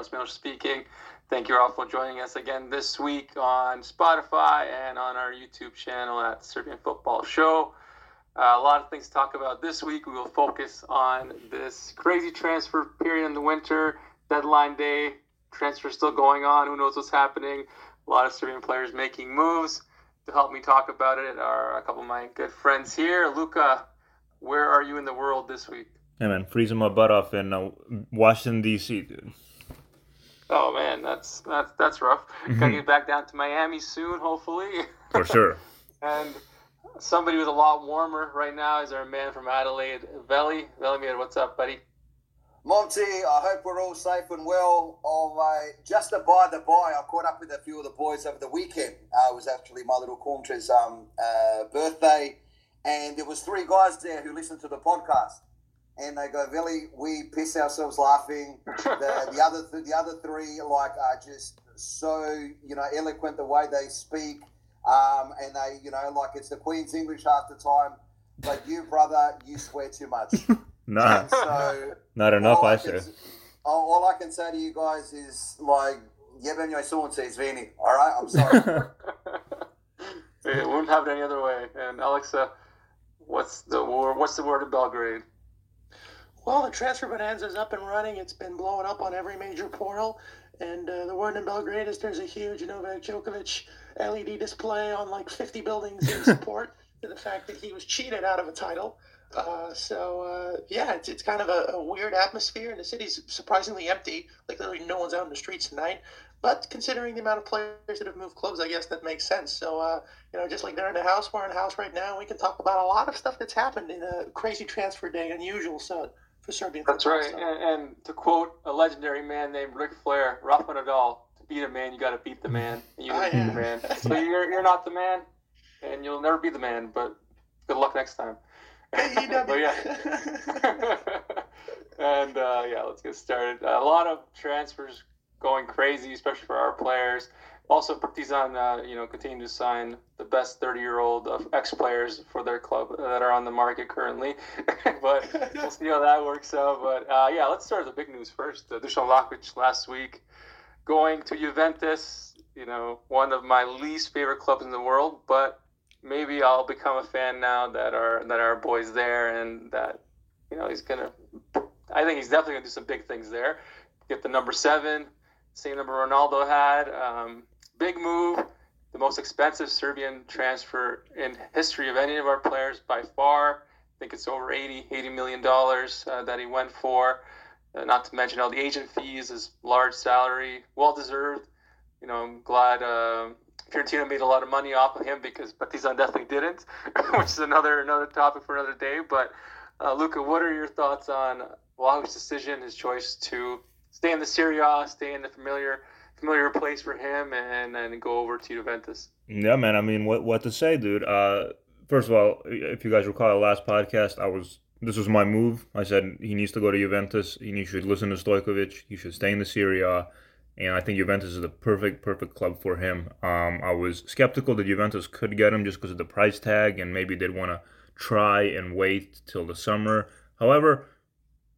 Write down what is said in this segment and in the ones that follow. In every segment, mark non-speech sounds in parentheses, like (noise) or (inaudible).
host, Miller speaking. Thank you all for joining us again this week on Spotify and on our YouTube channel at Serbian Football Show. Uh, a lot of things to talk about this week. We will focus on this crazy transfer period in the winter, deadline day, transfer still going on. Who knows what's happening? A lot of Serbian players making moves. To help me talk about it are a couple of my good friends here. Luca, where are you in the world this week? Hey man, freezing my butt off in uh, Washington D.C., dude. Oh man, that's that's that's rough. Mm-hmm. Gonna get back down to Miami soon, hopefully. (laughs) For sure. and somebody who's a lot warmer right now is our man from Adelaide, Veli. Velimir, what's up, buddy? Monty, I hope we're all safe and well. Oh, uh, just a by the by, I caught up with a few of the boys over the weekend. Uh, it was actually my little Corntra's um, uh, birthday, and there was three guys there who listened to the podcast, and they go, "Billy, we piss ourselves laughing." The, the (laughs) other th- the other three like are just so you know eloquent the way they speak, um, and they you know like it's the Queen's English half the time. But you, brother, you swear too much. (laughs) Nah, And so (laughs) not enough, all I can say. s- All, all I can say to you guys is like, yeah jebem joj sunce, izvini. All right, I'm sorry. it wouldn't have it any other way. And Alexa, what's the word? What's the word in Belgrade? Well, the transfer bonanza is up and running. It's been blowing up on every major portal. And uh, the word in Belgrade is there's a huge Novak Djokovic LED display on like 50 buildings in (laughs) support to the fact that he was cheated out of a title. Uh, so, uh, yeah, it's, it's kind of a, a weird atmosphere, and the city's surprisingly empty. Like, literally, no one's out in the streets tonight. But considering the amount of players that have moved clubs, I guess that makes sense. So, uh, you know, just like they're in a house, we're in a house right now. We can talk about a lot of stuff that's happened in a crazy transfer day, unusual. So, for Serbian That's right. And, and to quote a legendary man named Ric Flair, Rafa Nadal, to beat a man, you got to beat the man. You Oh, beat the man. (laughs) So you're, you're not the man, and you'll never be the man, but good luck next time. (laughs) But yeah. (laughs) and uh, yeah, let's get started. a lot of transfers going crazy, especially for our players. Also, Partizan, uh, you know, continue to sign the best 30-year-old of ex-players for their club that are on the market currently. (laughs) but we'll see how that works out. But uh, yeah, let's start with the big news first. Uh, Dusan Vlahovic last week going to Juventus. You know, one of my least favorite clubs in the world, but maybe I'll become a fan now that our that our boys there and that you know he's gonna. I think he's definitely gonna do some big things there. Get the number seven, same number Ronaldo had. Um, big move, the most expensive Serbian transfer in history of any of our players by far. I think it's over 80, 80 million dollars uh, that he went for. Uh, not to mention all the agent fees, his large salary, well deserved. You know, I'm glad uh, Fiorentina made a lot of money off of him because Partizan definitely didn't, (laughs) which is another another topic for another day. But uh, Luca, what are your thoughts on Vlahovic's decision, his choice to stay in the Serie A, stay in the familiar familiar place for him, and and go over to Juventus? Yeah, man. I mean, what what to say, dude? Uh, first of all, if you guys recall the last podcast, I was this was my move. I said he needs to go to Juventus. He should listen to Stojkovic. He should stay in the Serie A. And I think Juventus is the perfect, perfect club for him. Um, I was skeptical that Juventus could get him just because of the price tag, and maybe they'd want to try and wait till the summer. However,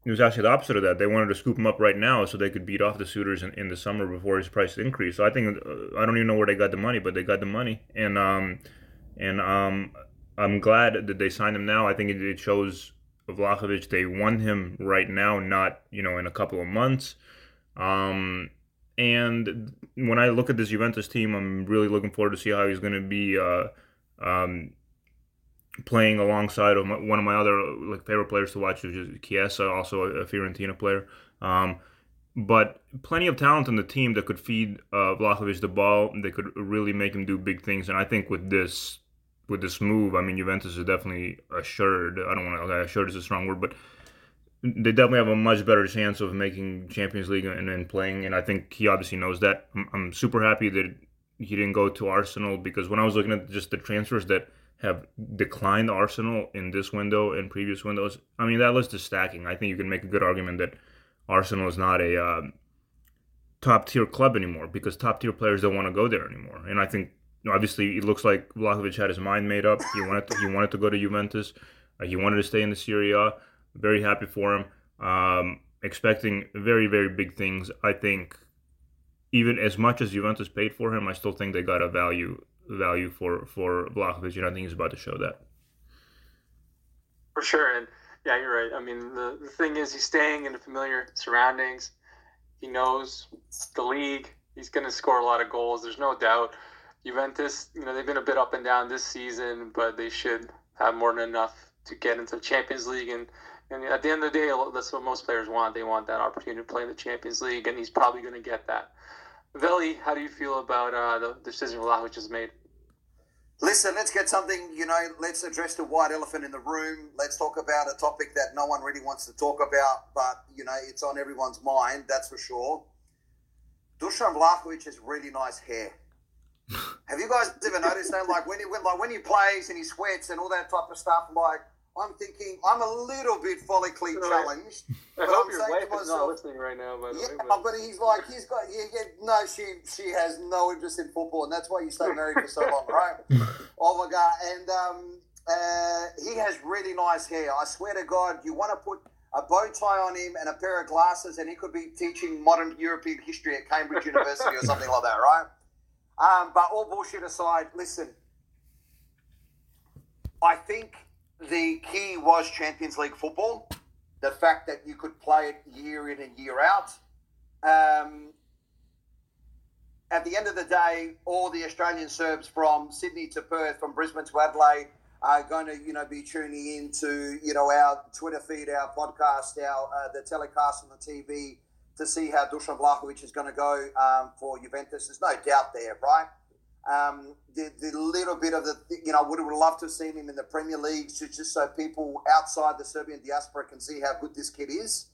it was actually the opposite of that. They wanted to scoop him up right now so they could beat off the suitors in, in the summer before his price increased. So I think uh, I don't even know where they got the money, but they got the money, and um, and um, I'm glad that they signed him now. I think it, it shows Vlahovic they won him right now, not you know in a couple of months. Um, and when I look at this Juventus team, I'm really looking forward to see how he's going to be uh, um, playing alongside of my, one of my other like favorite players to watch, which is Chiesa, also a, Fiorentina player. Um, but plenty of talent on the team that could feed uh, Vlahovic the ball. They could really make him do big things. And I think with this with this move, I mean Juventus is definitely assured. I don't want to okay, assured is a strong word, but they definitely have a much better chance of making Champions League and, and playing. And I think he obviously knows that. I'm, I'm super happy that he didn't go to Arsenal because when I was looking at just the transfers that have declined Arsenal in this window and previous windows, I mean that list is stacking. I think you can make a good argument that Arsenal is not a uh, top tier club anymore because top tier players don't want to go there anymore. And I think obviously it looks like Vlahovic had his mind made up. He wanted to, he wanted to go to Juventus. Uh, he wanted to stay in the Serie A. Very happy for him. Um, expecting very, very big things. I think even as much as Juventus paid for him, I still think they got a value value for for Vlahovic, and I think he's about to show that. For sure, and yeah, you're right. I mean, the, the thing is, he's staying in the familiar surroundings. He knows the league. He's going to score a lot of goals. There's no doubt. Juventus, you know, they've been a bit up and down this season, but they should have more than enough to get into the Champions League. And, and at the end of the day, that's what most players want. They want that opportunity to play in the Champions League, and he's probably going to get that. Veli, how do you feel about uh, the decision Vlahovic has made? Listen, let's get something, you know, let's address the white elephant in the room. Let's talk about a topic that no one really wants to talk about, but, you know, it's on everyone's mind, that's for sure. Dusan Vlahovic has really nice hair. (laughs) Have you guys ever noticed that? Like when he when, like when he plays and he sweats and all that type of stuff, like I'm thinking I'm a little bit follically challenged. (laughs) I hope I'm your wife myself, is not listening right now. By the yeah, way, but... but he's like he's got yeah, yeah, no, she she has no interest in football, and that's why you stay married for so (laughs) long, right? oh my god! And um, uh, he has really nice hair. I swear to God, you want to put a bow tie on him and a pair of glasses, and he could be teaching modern European history at Cambridge University or something like that, right? Um, but all bullshit aside, listen. I think the key was Champions League football. The fact that you could play it year in and year out. Um, at the end of the day, all the Australian Serbs from Sydney to Perth, from Brisbane to Adelaide, are going to, you know, be tuning into, you know, our Twitter feed, our podcast, our uh, the telecast on the TV to see how Dusan Vlahovic is going to go um, for Juventus. There's no doubt there, right? Um, the, the little bit of the, you know, would have loved to have seen him in the Premier League just, just so people outside the Serbian diaspora can see how good this kid is.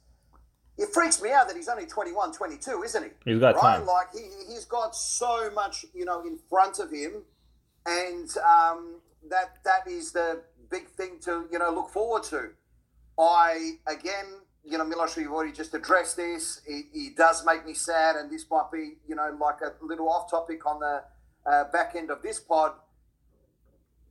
It freaks me out that he's only 21, 22, isn't he? He's got right? time. Like, he, he's got so much, you know, in front of him. And um, that that is the big thing to, you know, look forward to. I, again, you know, Milos, you've already just addressed this. He, does make me sad, and this might be, you know, like a little off topic on the uh, back end of this pod.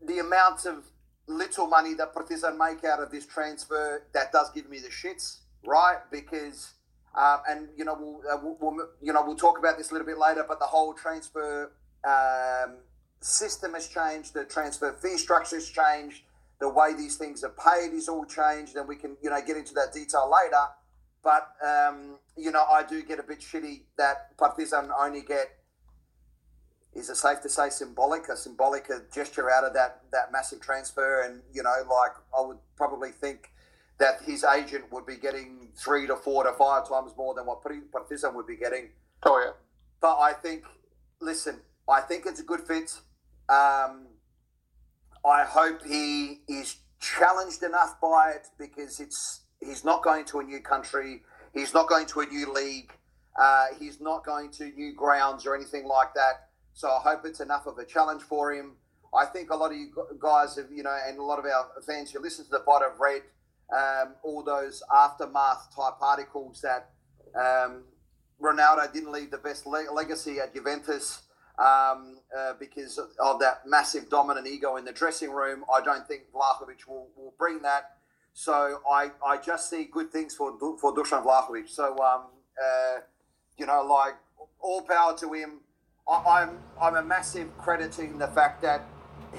The amount of little money that Partizan make out of this transfer, that does give me the shits, right? Because, um, and you know, we'll, uh, we'll, we'll, you know, we'll talk about this a little bit later, but the whole transfer um, system has changed, the transfer fee structure has changed the way these things are paid is all changed, and we can you know get into that detail later. But um, you know, I do get a bit shitty that Partizan only get is it safe to say symbolic a symbolic gesture out of that that massive transfer, and you know, like I would probably think that his agent would be getting three to four to five times more than what Partizan would be getting. Oh yeah. But I think, listen, I think it's a good fit. Um, I hope he is challenged enough by it because it's he's not going to a new country, he's not going to a new league, uh, he's not going to new grounds or anything like that. So I hope it's enough of a challenge for him. I think a lot of you guys have, you know, and a lot of our fans who listen to the pod have read um, all those aftermath type articles that um, Ronaldo didn't leave the best le- legacy at Juventus um, uh, because of that massive dominant ego in the dressing room. I don't think Vlahovic will, will bring that. So I, I just see good things for for Dusan Vlahovic. So um, uh, you know, like all power to him. I, I'm I'm a massive crediting the fact that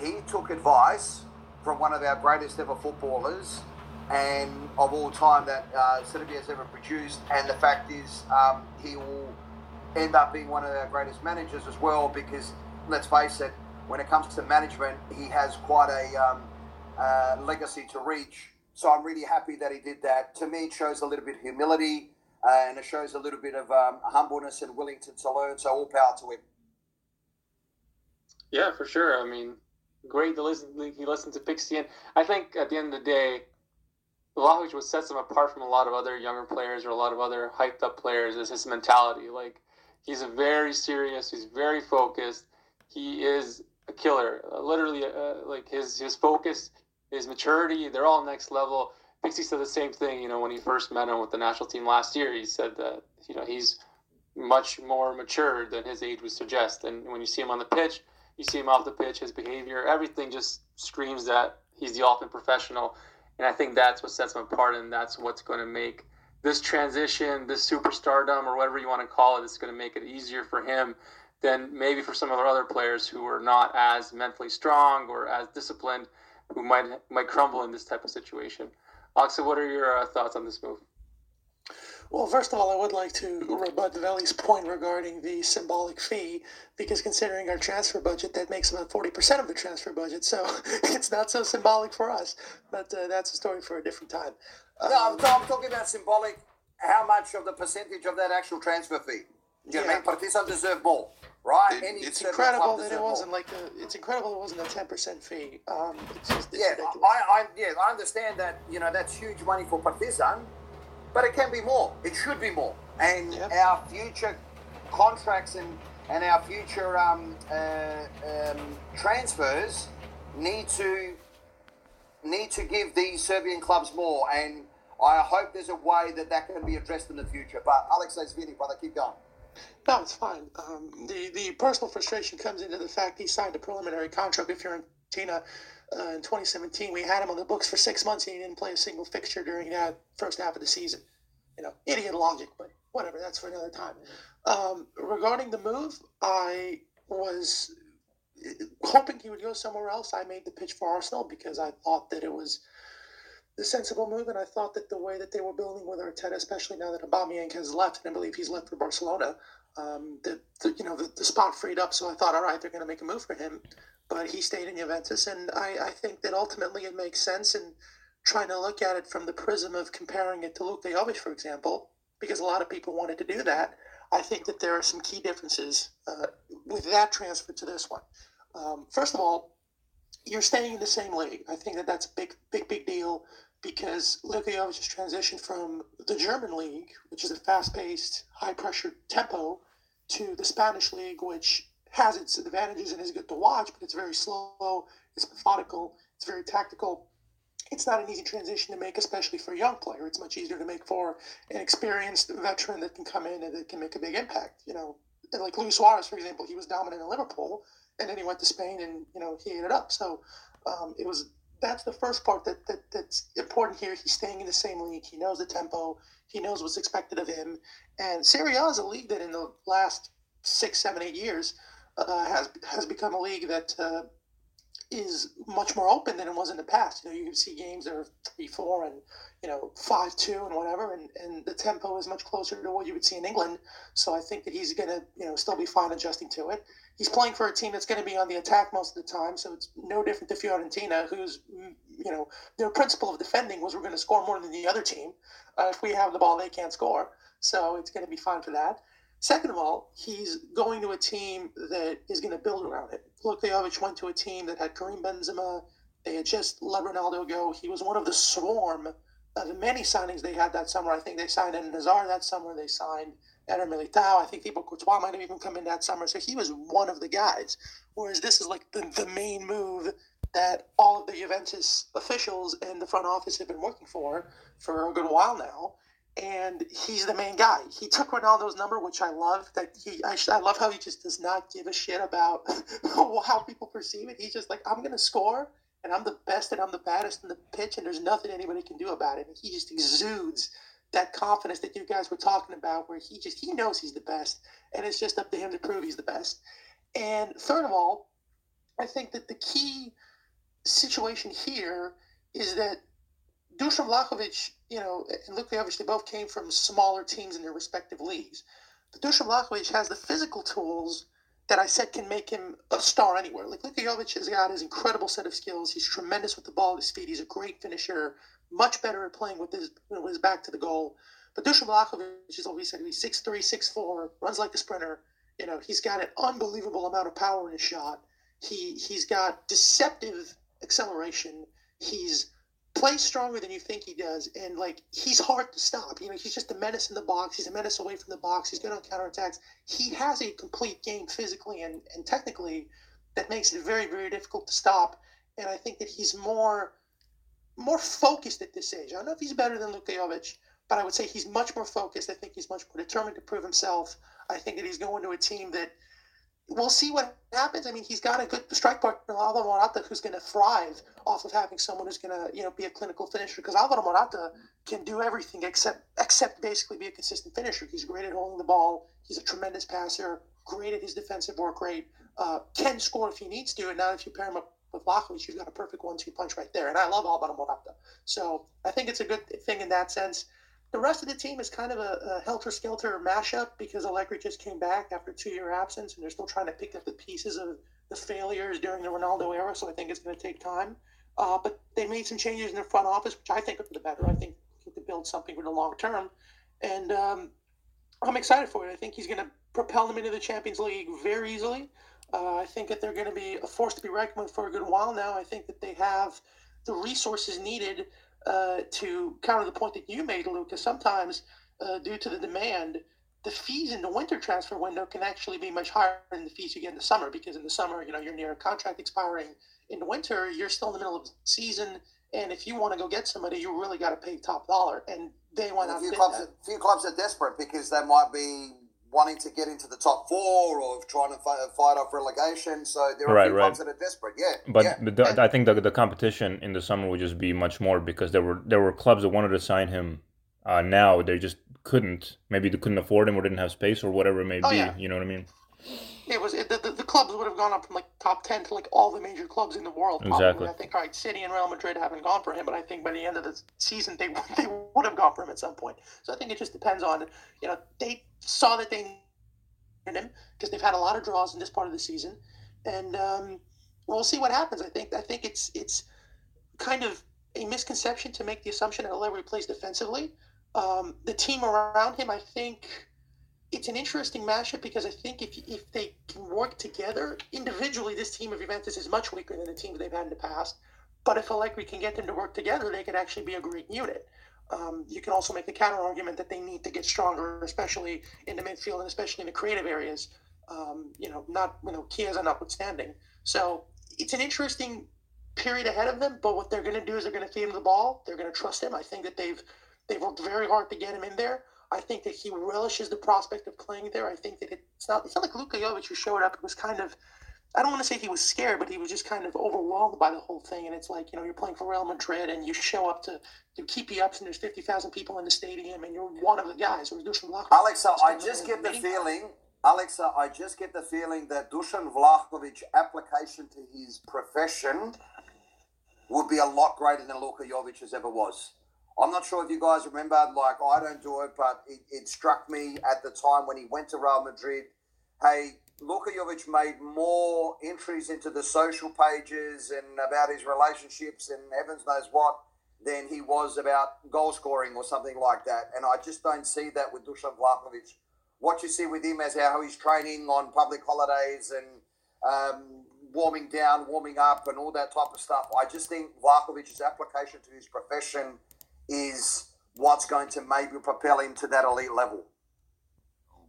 he took advice from one of our greatest ever footballers and of all time that uh, Serbia has ever produced. And the fact is, um, he will end up being one of our greatest managers as well because let's face it, when it comes to management, he has quite a um, uh, legacy to reach. So I'm really happy that he did that. To me, it shows a little bit of humility uh, and it shows a little bit of um, humbleness and willingness to, to learn. So all power to him. Yeah, for sure. I mean, great to listen. He listened to Pixie, and I think at the end of the day, Vlahovic what sets him apart from a lot of other younger players or a lot of other hyped up players is his mentality. Like He's very serious. He's very focused. He is a killer. Uh, literally, uh, like his his focus, his maturity, they're all next level. Pixie said the same thing. You know, when he first met him with the national team last year, he said that you know he's much more mature than his age would suggest. And when you see him on the pitch, you see him off the pitch, his behavior, everything just screams that he's the ultimate professional. And I think that's what sets him apart, and that's what's going to make this transition, this superstardom, or whatever you want to call it, is going to make it easier for him than maybe for some of our other players who are not as mentally strong or as disciplined, who might might crumble in this type of situation. Oxa, what are your uh, thoughts on this move? Well, first of all, I would like to rebut Veli's point regarding the symbolic fee, because considering our transfer budget, that makes about 40% of the transfer budget, so (laughs) it's not so symbolic for us. But uh, that's a story for a different time. no, I'm, I'm, talking about symbolic, how much of the percentage of that actual transfer fee? You yeah. know, Partizan deserve more, right? It, it's incredible that it wasn't more. like a, it's incredible it wasn't a 10% fee. Um, it's just, it's yeah, I, I, yeah, I understand that, you know, that's huge money for Partizan but it can be more. It should be more. And yep. our future contracts and, and our future um, uh, um, transfers need to need to give these Serbian clubs more. And I hope there's a way that that can be addressed in the future. But Alex, Alexei Zvini, brother, keep going. No, it's fine. Um, the the personal frustration comes into the fact he signed a preliminary contract with Fiorentina uh, in 2017. We had him on the books for six months and he didn't play a single fixture during that first half of the season. You know, idiot logic, but whatever. That's for another time. Um, regarding the move, I was uh, hoping he would go somewhere else. I made the pitch for Arsenal because I thought that it was the sensible move, and I thought that the way that they were building with Arteta, especially now that Aubameyang has left, and I believe he's left for Barcelona, um, the, the, you know the, the spot freed up. So I thought, all right, they're going to make a move for him but he stayed in Juventus, and I, I think that ultimately it makes sense. And trying to look at it from the prism of comparing it to Luka Jovic, for example, because a lot of people wanted to do that. I think that there are some key differences uh, with that transfer to this one. Um, first of all, you're staying in the same league. I think that that's a big, big, big deal because Luka Jovic's transition from the German league, which is a fast-paced, high-pressure tempo, to the Spanish league, which has its advantages and is good to watch, but it's very slow, it's methodical, it's very tactical. It's not an easy transition to make, especially for a young player. It's much easier to make for an experienced veteran that can come in and that can make a big impact. You know, like Luis Suarez, for example, he was dominant in Liverpool, and then he went to Spain and you know he ate it up. So um, it was that's the first part that, that that's important here. He's staying in the same league. He knows the tempo. He knows what's expected of him. And Serie A is a league that in the last six, seven, eight years uh, has has become a league that uh, is much more open than it was in the past. You know, you see games that are three, four, and you know, five, two, and whatever, and, and the tempo is much closer to what you would see in England. So I think that he's going to, you know, still be fine adjusting to it. He's playing for a team that's going to be on the attack most of the time, so it's no different to Fiorentina, who's, you know, their principle of defending was we're going to score more than the other team. Uh, if we have the ball, they can't score. So it's going to be fine for that. Second of all, he's going to a team that is going to build around it. Jovic went to a team that had Karim Benzema. They had just let Ronaldo go. He was one of the swarm of many signings they had that summer. I think they signed Eden that summer. They signed Eder Militao. I think Thibaut Courtois might have even come in that summer. So he was one of the guys. Whereas this is like the, the main move that all of the Juventus officials and the front office have been working for for a good while now and he's the main guy. He took Ronaldo's number, which I love. That he, I, I love how he just does not give a shit about (laughs) how people perceive it. He's just like, I'm gonna score, and I'm the best, and I'm the baddest in the pitch, and there's nothing anybody can do about it. And he just exudes that confidence that you guys were talking about, where he just he knows he's the best, and it's just up to him to prove he's the best. And third of all, I think that the key situation here is that Dusan Vlahovic, you know, and Luka Jovic, they both came from smaller teams in their respective leagues. But Dusan Vlahovic has the physical tools that I said can make him a star anywhere. Like Luka Jovic has got his incredible set of skills. He's tremendous with the ball at his feet. He's a great finisher, much better at playing with his, with his back to the goal. But Dusan Vlahovic is said he's 6'3", 6'4", runs like a sprinter. You know, he's got an unbelievable amount of power in his shot. He he's got deceptive acceleration. He's plays stronger than you think he does, and like he's hard to stop. You know, he's just a menace in the box. He's a menace away from the box. He's good on counterattacks. He has a complete game physically and, and technically that makes it very, very difficult to stop. And I think that he's more more focused at this age. I don't know if he's better than Luka Jovic, but I would say he's much more focused. I think he's much more determined to prove himself. I think that he's going to a team that we'll see what happens. I mean, he's got a good strike partner, Alvaro Morata, who's going to thrive off of having someone who's going to, you know, be a clinical finisher. Because Alvaro Morata can do everything except except basically be a consistent finisher. He's great at holding the ball. He's a tremendous passer. Great at his defensive work rate. Uh, can score if he needs to. And now if you pair him up with Vlahovic, you've got a perfect one-two punch right there. And I love Alvaro Morata. So I think it's a good thing in that sense. The rest of the team is kind of a, a helter-skelter mashup because Allegri just came back after two-year absence, and they're still trying to pick up the pieces of the failures during the Ronaldo era. So I think it's going to take time. Uh, but they made some changes in their front office, which I think are the better. I think to build something for the long term, and um, I'm excited for it. I think he's going to propel them into the Champions League very easily. Uh, I think that they're going to be a force to be reckoned with for a good while now. I think that they have the resources needed uh, to counter the point that you made, Lucas. Sometimes, uh, due to the demand, the fees in the winter transfer window can actually be much higher than the fees you get in the summer because in the summer, you know, you're near a contract expiring. In the winter, you're still in the middle of the season, and if you want to go get somebody, you really got to pay top dollar. And they went out. A few clubs, a few clubs are desperate because they might be wanting to get into the top four or trying to fight, fight off relegation. So there are right, a few right. clubs that are desperate. Yeah, but yeah. The, I think the, the competition in the summer would just be much more because there were there were clubs that wanted to sign him. Uh, now they just couldn't. Maybe they couldn't afford him or didn't have space or whatever it may oh, be. Yeah. You know what I mean? It was it, the, the, the, clubs would have gone up from like top ten to like all the major clubs in the world. Probably. Exactly. I think all right, City and Real Madrid haven't gone for him, but I think by the end of the season they (laughs) they would have gone for him at some point. So I think it just depends on you know they saw that they needed him because they've had a lot of draws in this part of the season, and um, we'll see what happens. I think I think it's it's kind of a misconception to make the assumption that Allegri plays defensively. Um, the team around him, I think, it's an interesting matchup because I think if if they can work together individually, this team of Juventus is much weaker than the teams they've had in the past. But if Allegri can get them to work together, they could actually be a great unit. Um, you can also make the counter argument that they need to get stronger, especially in the midfield and especially in the creative areas. Um, you know, not you know Chiesa notwithstanding. So it's an interesting period ahead of them. But what they're going to do is they're going to feed him the ball. They're going to trust him. I think that they've they've worked very hard to get him in there. I think that he relishes the prospect of playing there. I think that it's not it's not like Luka Jovic who showed up. It was kind of I don't want to say he was scared, but he was just kind of overwhelmed by the whole thing. And it's like, you know, you're playing for Real Madrid and you show up to, to keep you ups and there's 50,000 people in the stadium and you're one of the guys. Or Dusan Vlahovic. Alexa, I just get the feeling, Alexa, I just get the feeling that Dusan Vlahovic application to his profession would be a lot greater than Luka Jovic's ever was. I'm not sure if you guys remember, like, I don't do it, but it, it struck me at the time when he went to Real Madrid. Hey, Luka Jovic made more entries into the social pages and about his relationships and heavens knows what than he was about goal scoring or something like that. And I just don't see that with Dusan Vlahovic. What you see with him is how he's training on public holidays and um, warming down, warming up, and all that type of stuff. I just think Vlahovic's application to his profession is what's going to maybe propel him to that elite level.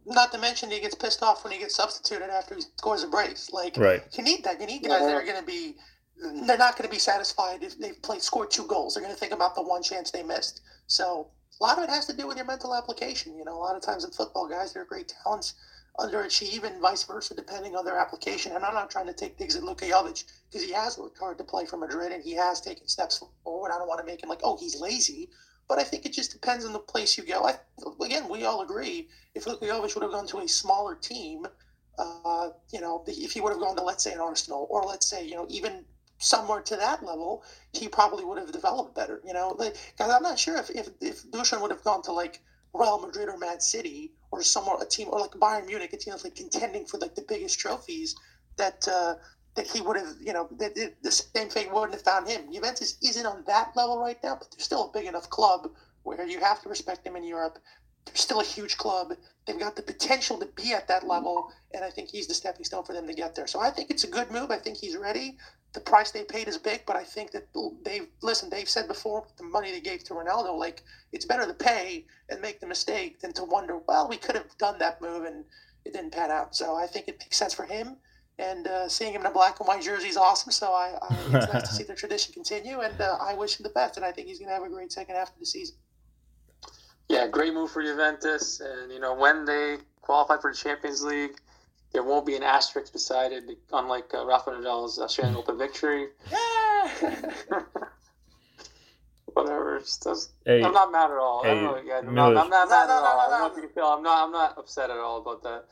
Not to mention he gets pissed off when he gets substituted after he scores a brace. Like right. you need that. You need guys that are going to be. They're not going to be satisfied if they've played scored two goals. They're going to think about the one chance they missed. So a lot of it has to do with your mental application. You know, a lot of times in football, guys, they're great talents underachieve and vice versa, depending on their application. And I'm not trying to take digs at Luka Jovic because he has worked hard to play for Madrid and he has taken steps forward. I don't want to make him like, oh, he's lazy. But I think it just depends on the place you go. I, again, we all agree if Luka Jovic would have gone to a smaller team, uh, you know, if he would have gone to, let's say, an Arsenal, or let's say, you know, even somewhere to that level, he probably would have developed better, you know. Because like, I'm not sure if, if, if Dusan would have gone to, like, Real Madrid or Man City or somewhere, a team, or like Bayern Munich, a team that's, like, contending for, like, the biggest trophies, that uh, that he would have, you know, that the same fate wouldn't have found him. Juventus isn't on that level right now, but they're still a big enough club where you have to respect them in Europe. They're still a huge club. They've got the potential to be at that level, and I think he's the stepping stone for them to get there. So I think it's a good move. I think he's ready. The price they paid is big, but I think that they've listen. They've said before the money they gave to Ronaldo, like it's better to pay and make the mistake than to wonder. Well, we could have done that move and it didn't pan out. So I think it makes sense for him and uh, seeing him in a black and white jersey is awesome. So I, I it's nice to (laughs) see the tradition continue, and uh, I wish him the best. And I think he's going to have a great second half of the season. Yeah, great move for Juventus, and you know when they qualify for the Champions League, there won't be an asterisk beside it, unlike uh, Rafa Nadal's Australian Open victory. Yeah. (laughs) Whatever. Just Hey, I'm not mad at all. I hey, don't know, yeah, I'm, not, I'm not No, mad no, at no, all. no, I don't know no. if you can tell. I'm not. I'm not upset at all about that.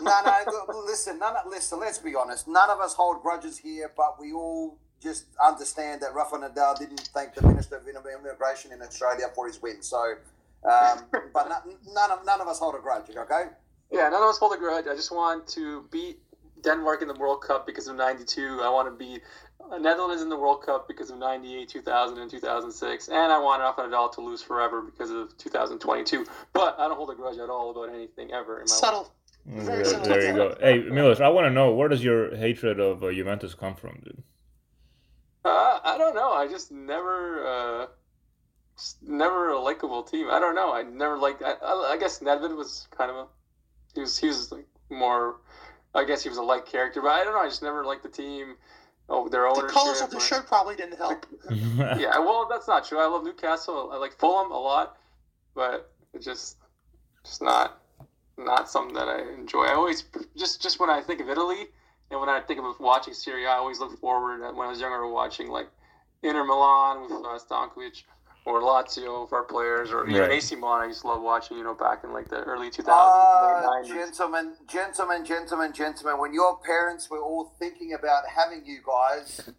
no, no. (laughs) Listen, none. Of, listen. Let's be honest. None of us hold grudges here, but we all just understand that Rafa Nadal didn't thank the Minister of Immigration in Australia for his win. So, um, but none, none of none of us hold a grudge. Okay. Yeah, none of us hold a grudge. I just want to beat Denmark in the World Cup because of '92. I want to beat Netherlands in the World Cup because of '98, 2000, and 2006, and I want Rafa Nadal to lose forever because of 2022. But I don't hold a grudge at all about anything ever in my life. Subtle. Very There, there you go. Hey, Milos, I want to know where does your hatred of uh, Juventus come from, dude? Uh, I don't know. I just never, uh, s- never a likable team. I don't know. I never liked. I, I, I guess Nedved was kind of a. He was. He was like more. I guess he was a like character, but I don't know. I just never liked the team. Oh, their The colors of the shirt probably didn't help. (laughs) yeah, well, that's not true. I love Newcastle. I like Fulham a lot, but it just, just not, not something that I enjoy. I always just, just when I think of Italy, and when I think of watching Serie I always look forward. When I was younger, watching like Inter Milan with uh, Stankovic, or Lazio with our players, or even Right. AC Milan. I used to love watching. You know, back in like the early 2000s, Uh, gentlemen, gentlemen, gentlemen, gentlemen, when your parents were all thinking about having you guys,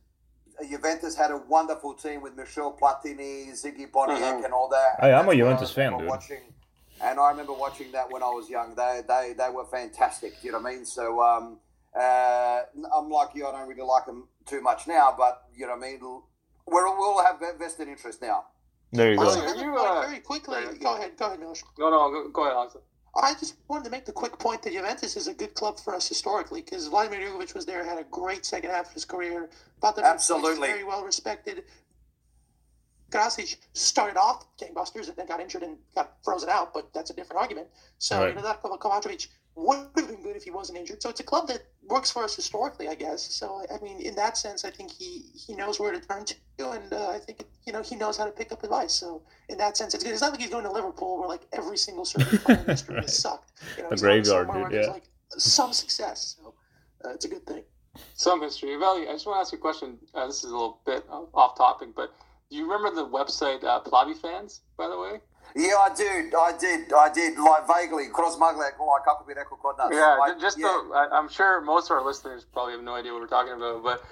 Juventus had a wonderful team with Michel Platini, Ziggy Boniek, Mhm. and all that. Hey, I'm a That's what I Juventus fan, dude. Watching, and I remember watching that when I was young. They they, they were fantastic. You know what I mean? So um, uh, I'm like you. I don't really like them too much now, but you know what I mean. We're, we'll have vested interest now. There you go. Also, yeah, you, uh, very quickly. Go ahead. Go ahead, Milos. No, no, go, go ahead, Alex. I just wanted to make the quick point that Juventus is a good club for us historically because Vladimir Jugovic was there, had a great second half of his career. Thought Absolutely. very well respected. Krasic started off gangbusters and then got injured and got frozen out, but that's a different argument. So Right. Nenad Kovacevic would have been good if he wasn't injured. So it's a club that works for us historically, I guess. So I mean, in that sense, I think he he knows where to turn to, and uh, I think you know he knows how to pick up advice. So in that sense, it's good. It's not like he's going to Liverpool where like every single (laughs) certain player in history Right. has sucked. You know, The graveyard, somewhere dude, yeah. Like some success. So uh, it's a good thing. Some history. Veli, I just want to ask you a question. Uh, this is a little bit off topic, but do you remember the website uh, Plavi Fans, by the way? Yeah, I did. I did. I did. Like vaguely, cross like like kako bi rekao kod nas. Yeah, Like, just yeah. The, I, I'm sure most of our listeners probably have no idea what we're talking about, but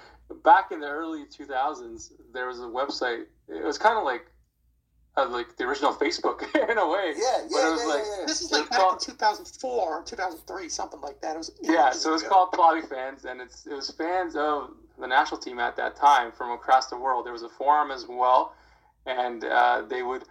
back in the early 2000s, there was a website. It was kind of like uh, like the original Facebook (laughs) in a way. Yeah, but yeah, it was yeah, like yeah, yeah. This is It like was back called- in 2004, 2003, something like that. It was Yeah, so it's ago. called Plavi Fans, and it's it was fans of the national team at that time from across the world. There was a forum as well, and uh, they would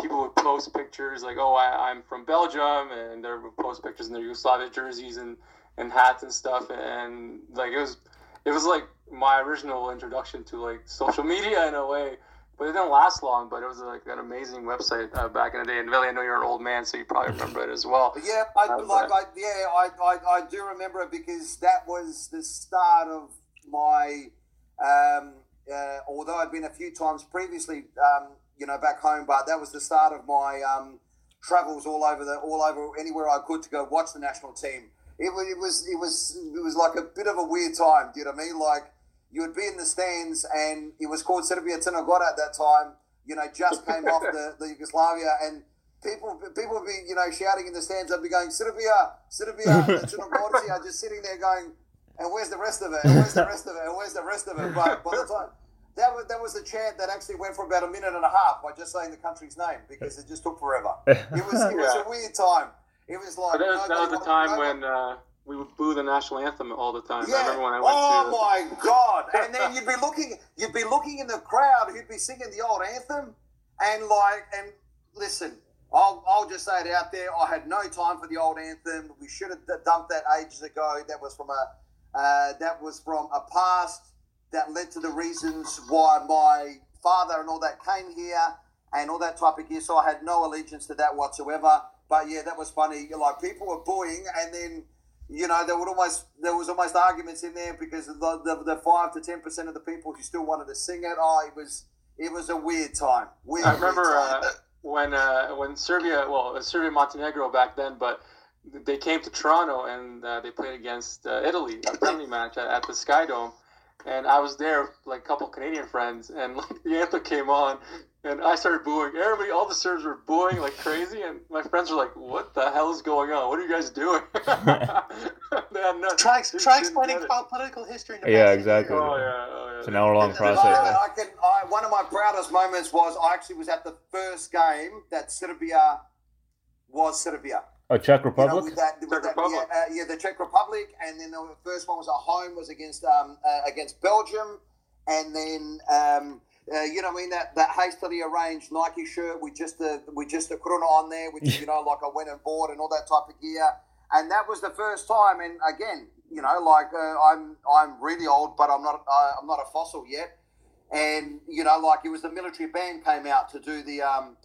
people would post pictures like, "Oh, I, I'm from Belgium," and they would post pictures in their Yugoslavia jerseys and, and hats and stuff, and like it was it was like my original introduction to like social media in a way. But it didn't last long. But it was like an amazing website uh, back in the day. And Billy, I know you're an old man, so you probably remember it as well. Yeah, I, Uh, like I yeah, I, I, I do remember it because that was the start of my. Um, uh, although I'd been a few times previously, um, you know, back home, but that was the start of my um, travels all over the all over anywhere I could to go watch the national team. It was it was it was it was like a bit of a weird time. Do you know what I mean? Like you would be in the stands, and it was called Serbia Crna Gora at that time. You know, just came off the, the Yugoslavia, and people people would be you know shouting in the stands. I'd be going Serbia, Serbia, Crna Gora. I'm just sitting there going, and where's the rest of it? And where's the rest of it? And where's the rest of it? But by the time that was that was a chant that actually went for about a minute and a half by just saying the country's name because it just took forever. (laughs) It was it was Yeah. a weird time. It was like But that was, that was nobody the time wanted- when uh, we would boo the national anthem all the time. I Yeah. remember when I went oh to. my (laughs) god! And then you'd be looking, you'd be looking in the crowd who'd be singing the old anthem, and like, and listen, I'll, I'll just say it out there. I had no time for the old anthem. We should have d- dumped that ages ago. That was from a, uh, that was from a past that led to the reasons why my father and all that came here and all that type of gear. So I had no allegiance to that whatsoever. But yeah, that was funny. Like people were booing, and then you know there would almost there was almost arguments in there because the the, the five to ten percent of the people who still wanted to sing it. Oh, it was it was a weird time. Weird, I remember time. uh, when uh, when Serbia, well, Serbia Montenegro back then, but they came to Toronto and uh, they played against uh, Italy, a friendly match at, at the Sky Dome. And I was there with like a couple Canadian friends, and (laughs) like the anthem came on, and I started booing. Everybody, all the Serbs were booing like crazy, and my friends were like, "What the hell is going on? What are you guys doing?" (laughs) they had no, Try, they try explaining get it. po- political history. In the Yeah, exactly. Oh yeah, oh yeah. It's an hour long I, process. eh? I can. I, one of my proudest moments was I actually was at the first game that Serbia was Serbia. A Czech You know, Republic? that, with Czech that Republic. Yeah, uh, yeah, the Czech Republic, and then the first one was at home was against um, uh, against Belgium, and then um, uh, you know, I mean that, that hastily arranged Nike shirt with just the with just the corona on there, which you know, like I went and bought and all that type of gear, and that was the first time. And again, you know, like uh, I'm I'm really old, but I'm not uh, I'm not a fossil yet, and you know, like it was the military band came out to do the um.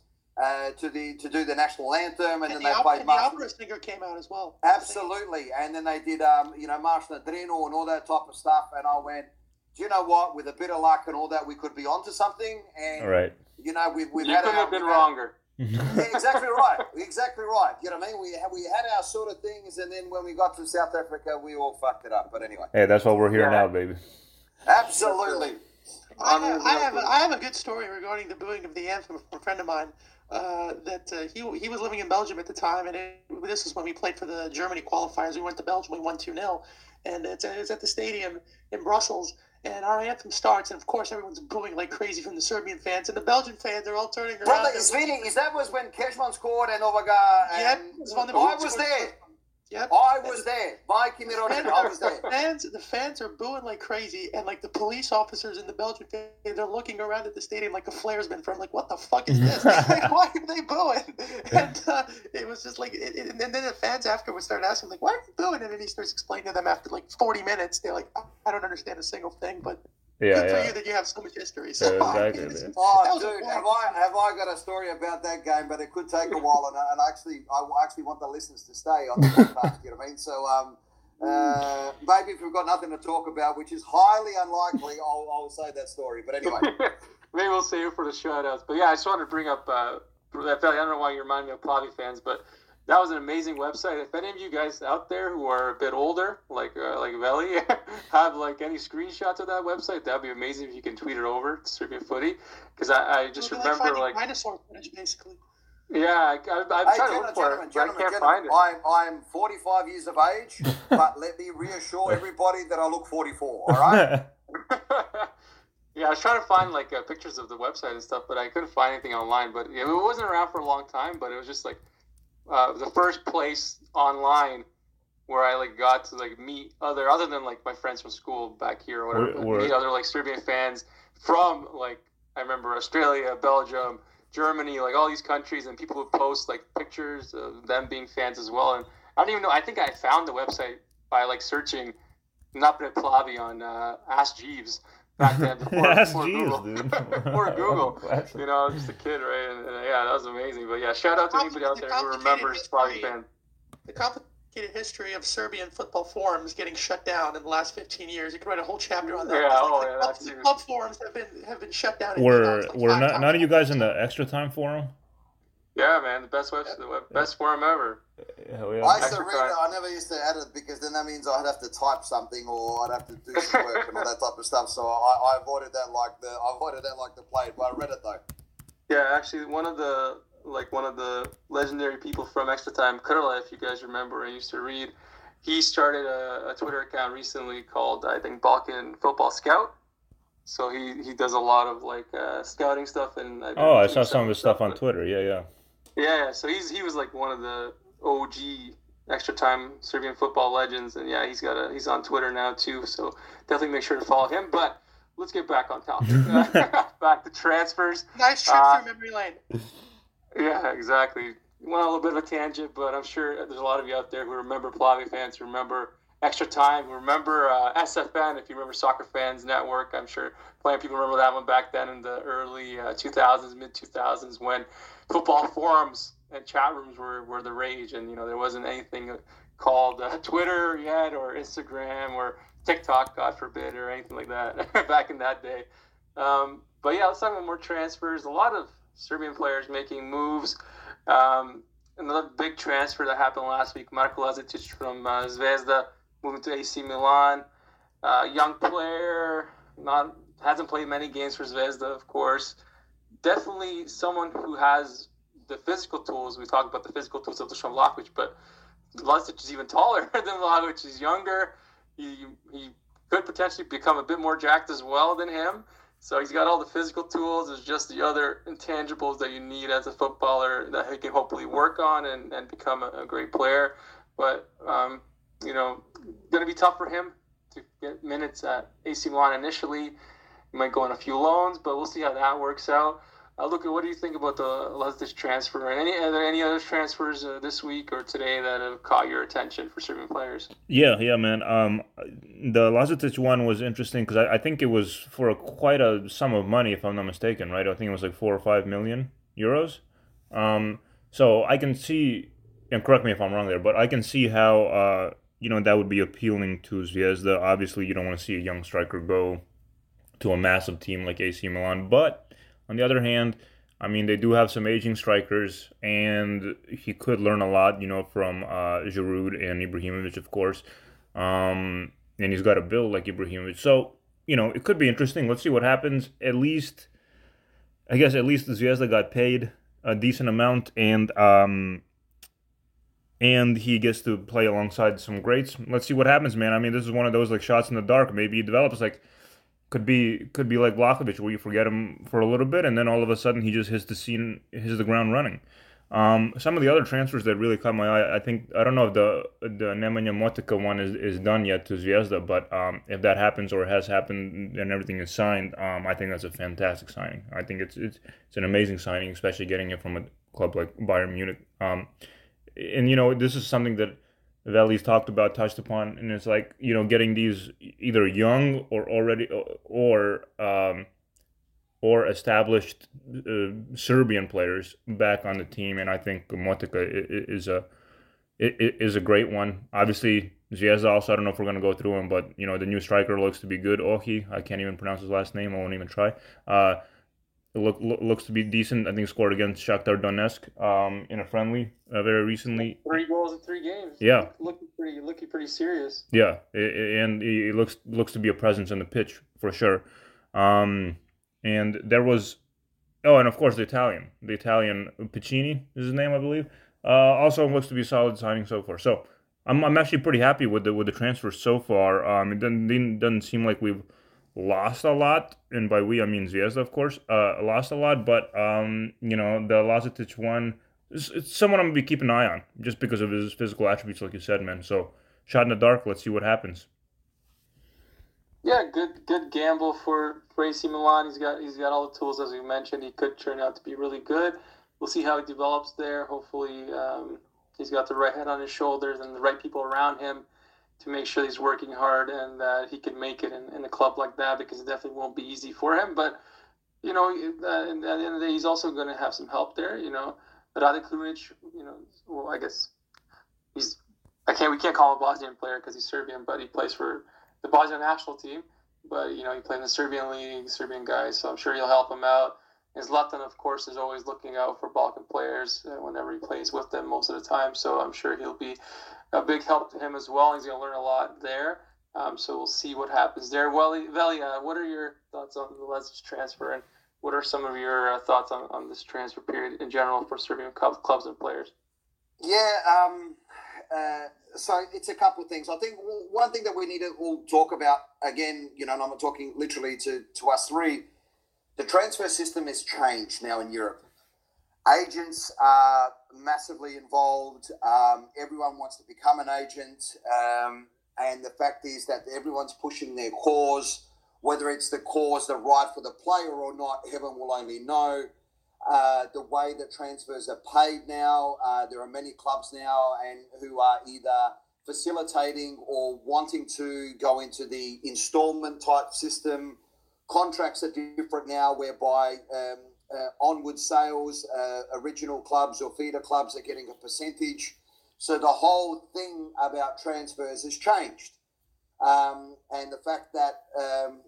Uh, to the to do the national anthem, and, And, then the, they op- played and the March- opera singer came out as well. Absolutely. And then they did, um, you know, Marš na Drinu and all that type of stuff. And I went, do you know what? With a bit of luck and all that, we could be onto something. And, All right. you know, we've, we've You had couldn't our, have been wronger. Yeah, (laughs) exactly right. Exactly right. You know what I mean? We had, we had our sort of things. And then when we got to South Africa, we all fucked it up. But anyway, Hey, that's why we're here Yeah. now, baby. absolutely. I have, I have, a, I have a good story regarding the booing of the anthem from a friend of mine. Uh, that uh, he he was living in Belgium at the time, and it, this is when we played for the Germany qualifiers. We went to Belgium, we won two 0 and it's, it's at the stadium in Brussels. And our anthem starts, and of course everyone's booing like crazy from the Serbian fans, and the Belgian fans They're all turning around. Brother, is really, is that was when Kezman scored and Ovaga and it's Van der I was there. Yep. I was there. Mikey And Mirotic, I was there. the fans, the fans are booing like crazy, and like the police officers in the Belgian fans, they're looking around at the stadium like a flare's been from. Like, what the fuck is this? (laughs) like, why are they booing? And uh, it was just like, it, it- and then the fans afterwards started asking, like, why are you booing? And then he starts explaining to them after like 40 minutes. They're like, I- I don't understand a single thing, but Yeah, good for yeah. you that you have so much history. So, Yeah, exactly, it's- man. that Oh, dude, have I have I got a story about that game? But it could take a while, and, I- and actually, I actually want the listeners to stay on the (laughs) podcast. you know what I mean? So, um, uh, maybe if we've got nothing to talk about, which is highly unlikely, I'll, I'll say that story. But anyway, (laughs) Maybe we'll save it for the shoutouts. But yeah, I just wanted to bring up. Uh, that. I don't know why you remind me of Plavi fans, but that was an amazing website. If any of you guys out there who are a bit older, like uh, like Veli, (laughs) have like any screenshots of that website, that'd be amazing if you can tweet it over to Serbian Footy. Because I, I just remember finding like, dinosaur footage, basically. yeah, I, I, I'm hey, trying to look for it, but I gentlemen, can't gentlemen, find it. I'm I'm 45 years of age, (laughs) but let me reassure everybody that I look 44. All right. (laughs) yeah, I was trying to find like uh, pictures of the website and stuff, but I couldn't find anything online. But it wasn't around for a long time. But it was just like uh, the first place online where I like got to like meet other other than like my friends from school back here or whatever, Were- but were- meet other like Serbian fans from like I remember Australia, Belgium, Germany, like all these countries, and people would post like pictures of them being fans as well. And I don't even know. I think I found the website by like searching Napred Plavi on uh, Ask Jeeves back then (laughs) before, Ask before Jeeves, Google. (laughs) (laughs) before Google. You know, I was just a kid, right? And, and, yeah, that was amazing. But yeah, shout out to anybody out there who remembers Plavi fan. the complicated history of Serbian football forums getting shut down in the last 15 years. You could write a whole chapter on that. Yeah, Like, oh, the yeah, club, that the too. club forums have been have been shut down. Were like were not, none of you guys in the extra time forum? Yeah, man, the best website, the web, best forum ever. Hell yeah. I used to read it. I never used to edit it because then that means I'd have to type something or I'd have to do some work and all that type of stuff. So I, I avoided that like the I avoided that like the plague. But I read it though. Yeah, actually, one of the like one of the legendary people from Extra Time, Kurla, if you guys remember, I used to read. He started a, a Twitter account recently called I think Balkan Football Scout. So he, he does a lot of like uh, scouting stuff and I Oh, I saw some of his stuff on Twitter. Yeah, yeah. Yeah, yeah, so he's he was like one of the OG extra time Serbian football legends, and yeah, he's got a he's on Twitter now too. So definitely make sure to follow him. But let's get back on topic. (laughs) (laughs) back to transfers. Nice trip Uh, through memory lane. Yeah, exactly. Went on a little bit of a tangent, but I'm sure there's a lot of you out there who remember Plavi fans, who remember extra time, who remember uh, SFN. If you remember Soccer Fans Network, I'm sure plenty of people remember that one back then in the early uh, 2000s, mid 2000s, when football forums and chat rooms were, were the rage, and you know there wasn't anything called uh, Twitter yet, or Instagram, or TikTok, God forbid, or anything like that (laughs) back in that day. Um, but yeah, let's talk about more transfers. A lot of Serbian players making moves. Um, another big transfer that happened last week. Marko Lazetic from uh, Zvezda moving to AC Milan. Uh, young player, not hasn't played many games for Zvezda, of course. Definitely someone who has the physical tools. We talked about the physical tools of Dusan Vlahovic, but Lazetic is even taller (laughs) than Vlahovic. He's younger. He, he could potentially become a bit more jacked as well than him. So he's got all the physical tools. It's just the other intangibles that you need as a footballer that he can hopefully work on and, and become a, a great player. But, um, you know, going to be tough for him to get minutes at AC Milan initially. He might go on a few loans, but we'll see how that works out. Uh, Luka, what do you think about the Lazetic transfer? And any are there any other transfers uh, this week or today that have caught your attention for Serbian players? Yeah, yeah, man. Um, the Lazetic one was interesting because I, I, think it was for a, quite a sum of money, if I'm not mistaken, right? I think it was like four or five million euros. Um, so I can see, and correct me if I'm wrong there, but I can see how uh, you know that would be appealing to Zvezda. Obviously, you don't want to see a young striker go to a massive team like AC Milan, but on the other hand, I mean, they do have some aging strikers, and he could learn a lot, you know, from uh, Giroud and Ibrahimovic, of course. Um, and he's got a build like Ibrahimovic. So, you know, it could be interesting. Let's see what happens. At least, I guess, at least Zvezda got paid a decent amount, and um, and he gets to play alongside some greats. Let's see what happens, man. I mean, this is one of those like shots in the dark. Maybe he develops like could be could be like Vlahovic, where you forget him for a little bit, and then all of a sudden he just hits the scene, hits the ground running. Um, some of the other transfers that really caught my eye, I think I don't know if the the Nemanja Motika one is, is done yet to Zvezda, but um, if that happens or has happened and everything is signed, um, I think that's a fantastic signing. I think it's it's it's an amazing signing, especially getting it from a club like Bayern Munich. Um, and you know this is something that Veli's talked about, touched upon, and it's like you know getting these either young or already or um, or established uh, Serbian players back on the team, and I think Motika is a is a great one. Obviously, Zvezda also. I don't know if we're gonna go through him, but you know the new striker looks to be good. Ohi, I can't even pronounce his last name. I won't even try. Uh, look, look, looks to be decent. I think scored against Shakhtar Donetsk um, in a friendly uh, very recently. Three goals in three games. Yeah, looking pretty, looking pretty serious. Yeah, and he looks looks to be a presence on the pitch for sure. Um, and there was, oh, and of course the Italian, the Italian Piccini is his name, I believe. Uh, also looks to be a solid signing so far. So I'm, I'm actually pretty happy with the with the transfer so far. Um, it doesn't doesn't seem like we've lost a lot, and by we I mean Zvezda, of course, uh, lost a lot. But um, you know, the Lazetic one, it's, someone I'm gonna be keeping an eye on, just because of his physical attributes, like you said, man. So, shot in the dark. Let's see what happens. Yeah, good good gamble for, for AC Milan. He's got he's got all the tools as we mentioned. He could turn out to be really good. We'll see how he develops there. Hopefully, um, he's got the right head on his shoulders and the right people around him to make sure he's working hard and that he can make it in, in a club like that because it definitely won't be easy for him. But you know, uh, at the end of the day, he's also going to have some help there. You know, Rade you know, well, I guess he's I can't we can't call him a Bosnian player because he's Serbian, but he plays for the Bosnian national team. But you know, he played in the Serbian league, Serbian guy, so I'm sure he'll help him out. And Zlatan, of course, is always looking out for Balkan players uh, whenever he plays with them most of the time. So I'm sure he'll be a big help to him as well. He's going to learn a lot there. Um, so we'll see what happens there. Well, Velia, what are your thoughts on the Lazetic transfer, and what are some of your uh, thoughts on, on this transfer period in general for Serbian clubs and players? Yeah, um, uh, so it's a couple of things. I think one thing that we need to all talk about again, you know, and I'm not talking literally to, to us three, the transfer system has changed now in Europe. Agents are massively involved. Um, everyone wants to become an agent. Um, and the fact is that everyone's pushing their cause, whether it's the cause the right for the player or not, heaven will only know. Uh, the way that transfers are paid now, uh, there are many clubs now and who are either facilitating or wanting to go into the installment type system. Contracts are different now, whereby um, uh, onward sales, uh, original clubs or feeder clubs are getting a percentage. So the whole thing about transfers has changed. Um, and the fact that um,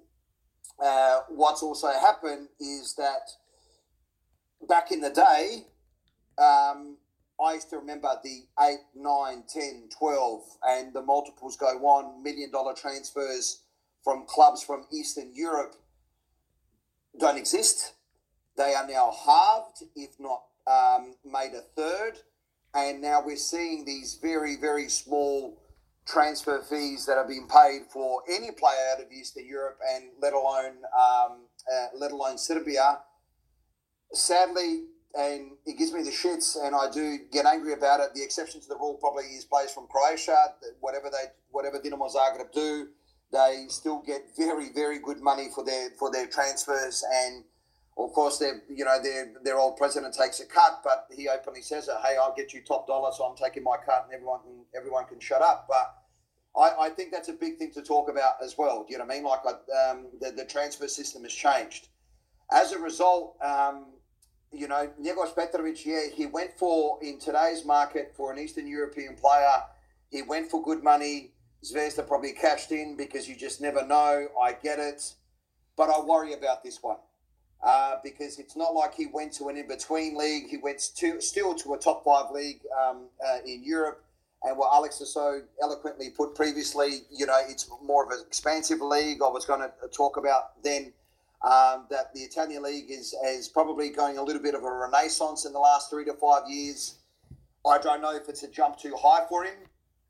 uh, what's also happened is that back in the day, um, I used to remember the 8, 9, 10, 12, and the multiples go on, million dollar transfers from clubs from Eastern Europe don't exist. They are now halved, if not um, made a third. And now we're seeing these very, very small transfer fees that are being paid for any player out of Eastern Europe, and let alone um, uh, let alone Serbia. Sadly, and it gives me the shits, and I do get angry about it. The exception to the rule probably is players from Croatia. Whatever they, whatever Dinamo Zagreb do, they still get very, very good money for their for their transfers, and of course, their you know their their old president takes a cut, but he openly says it. Hey, I'll get you top dollar, so I'm taking my cut, and everyone can everyone can shut up. But I, I think that's a big thing to talk about as well. Do you know what I mean? Like um, the the transfer system has changed. As a result, um, you know, Njegos Petrovic, yeah, he went for in today's market for an Eastern European player. He went for good money. Zvezda probably cashed in because you just never know. I get it, but I worry about this one uh, because it's not like he went to an in between league. He went to, still to a top five league um, uh, in Europe. And what Alex has so eloquently put previously, you know, it's more of an expansive league. I was going to talk about then um, that the Italian league is, is probably going a little bit of a renaissance in the last three to five years. I don't know if it's a jump too high for him.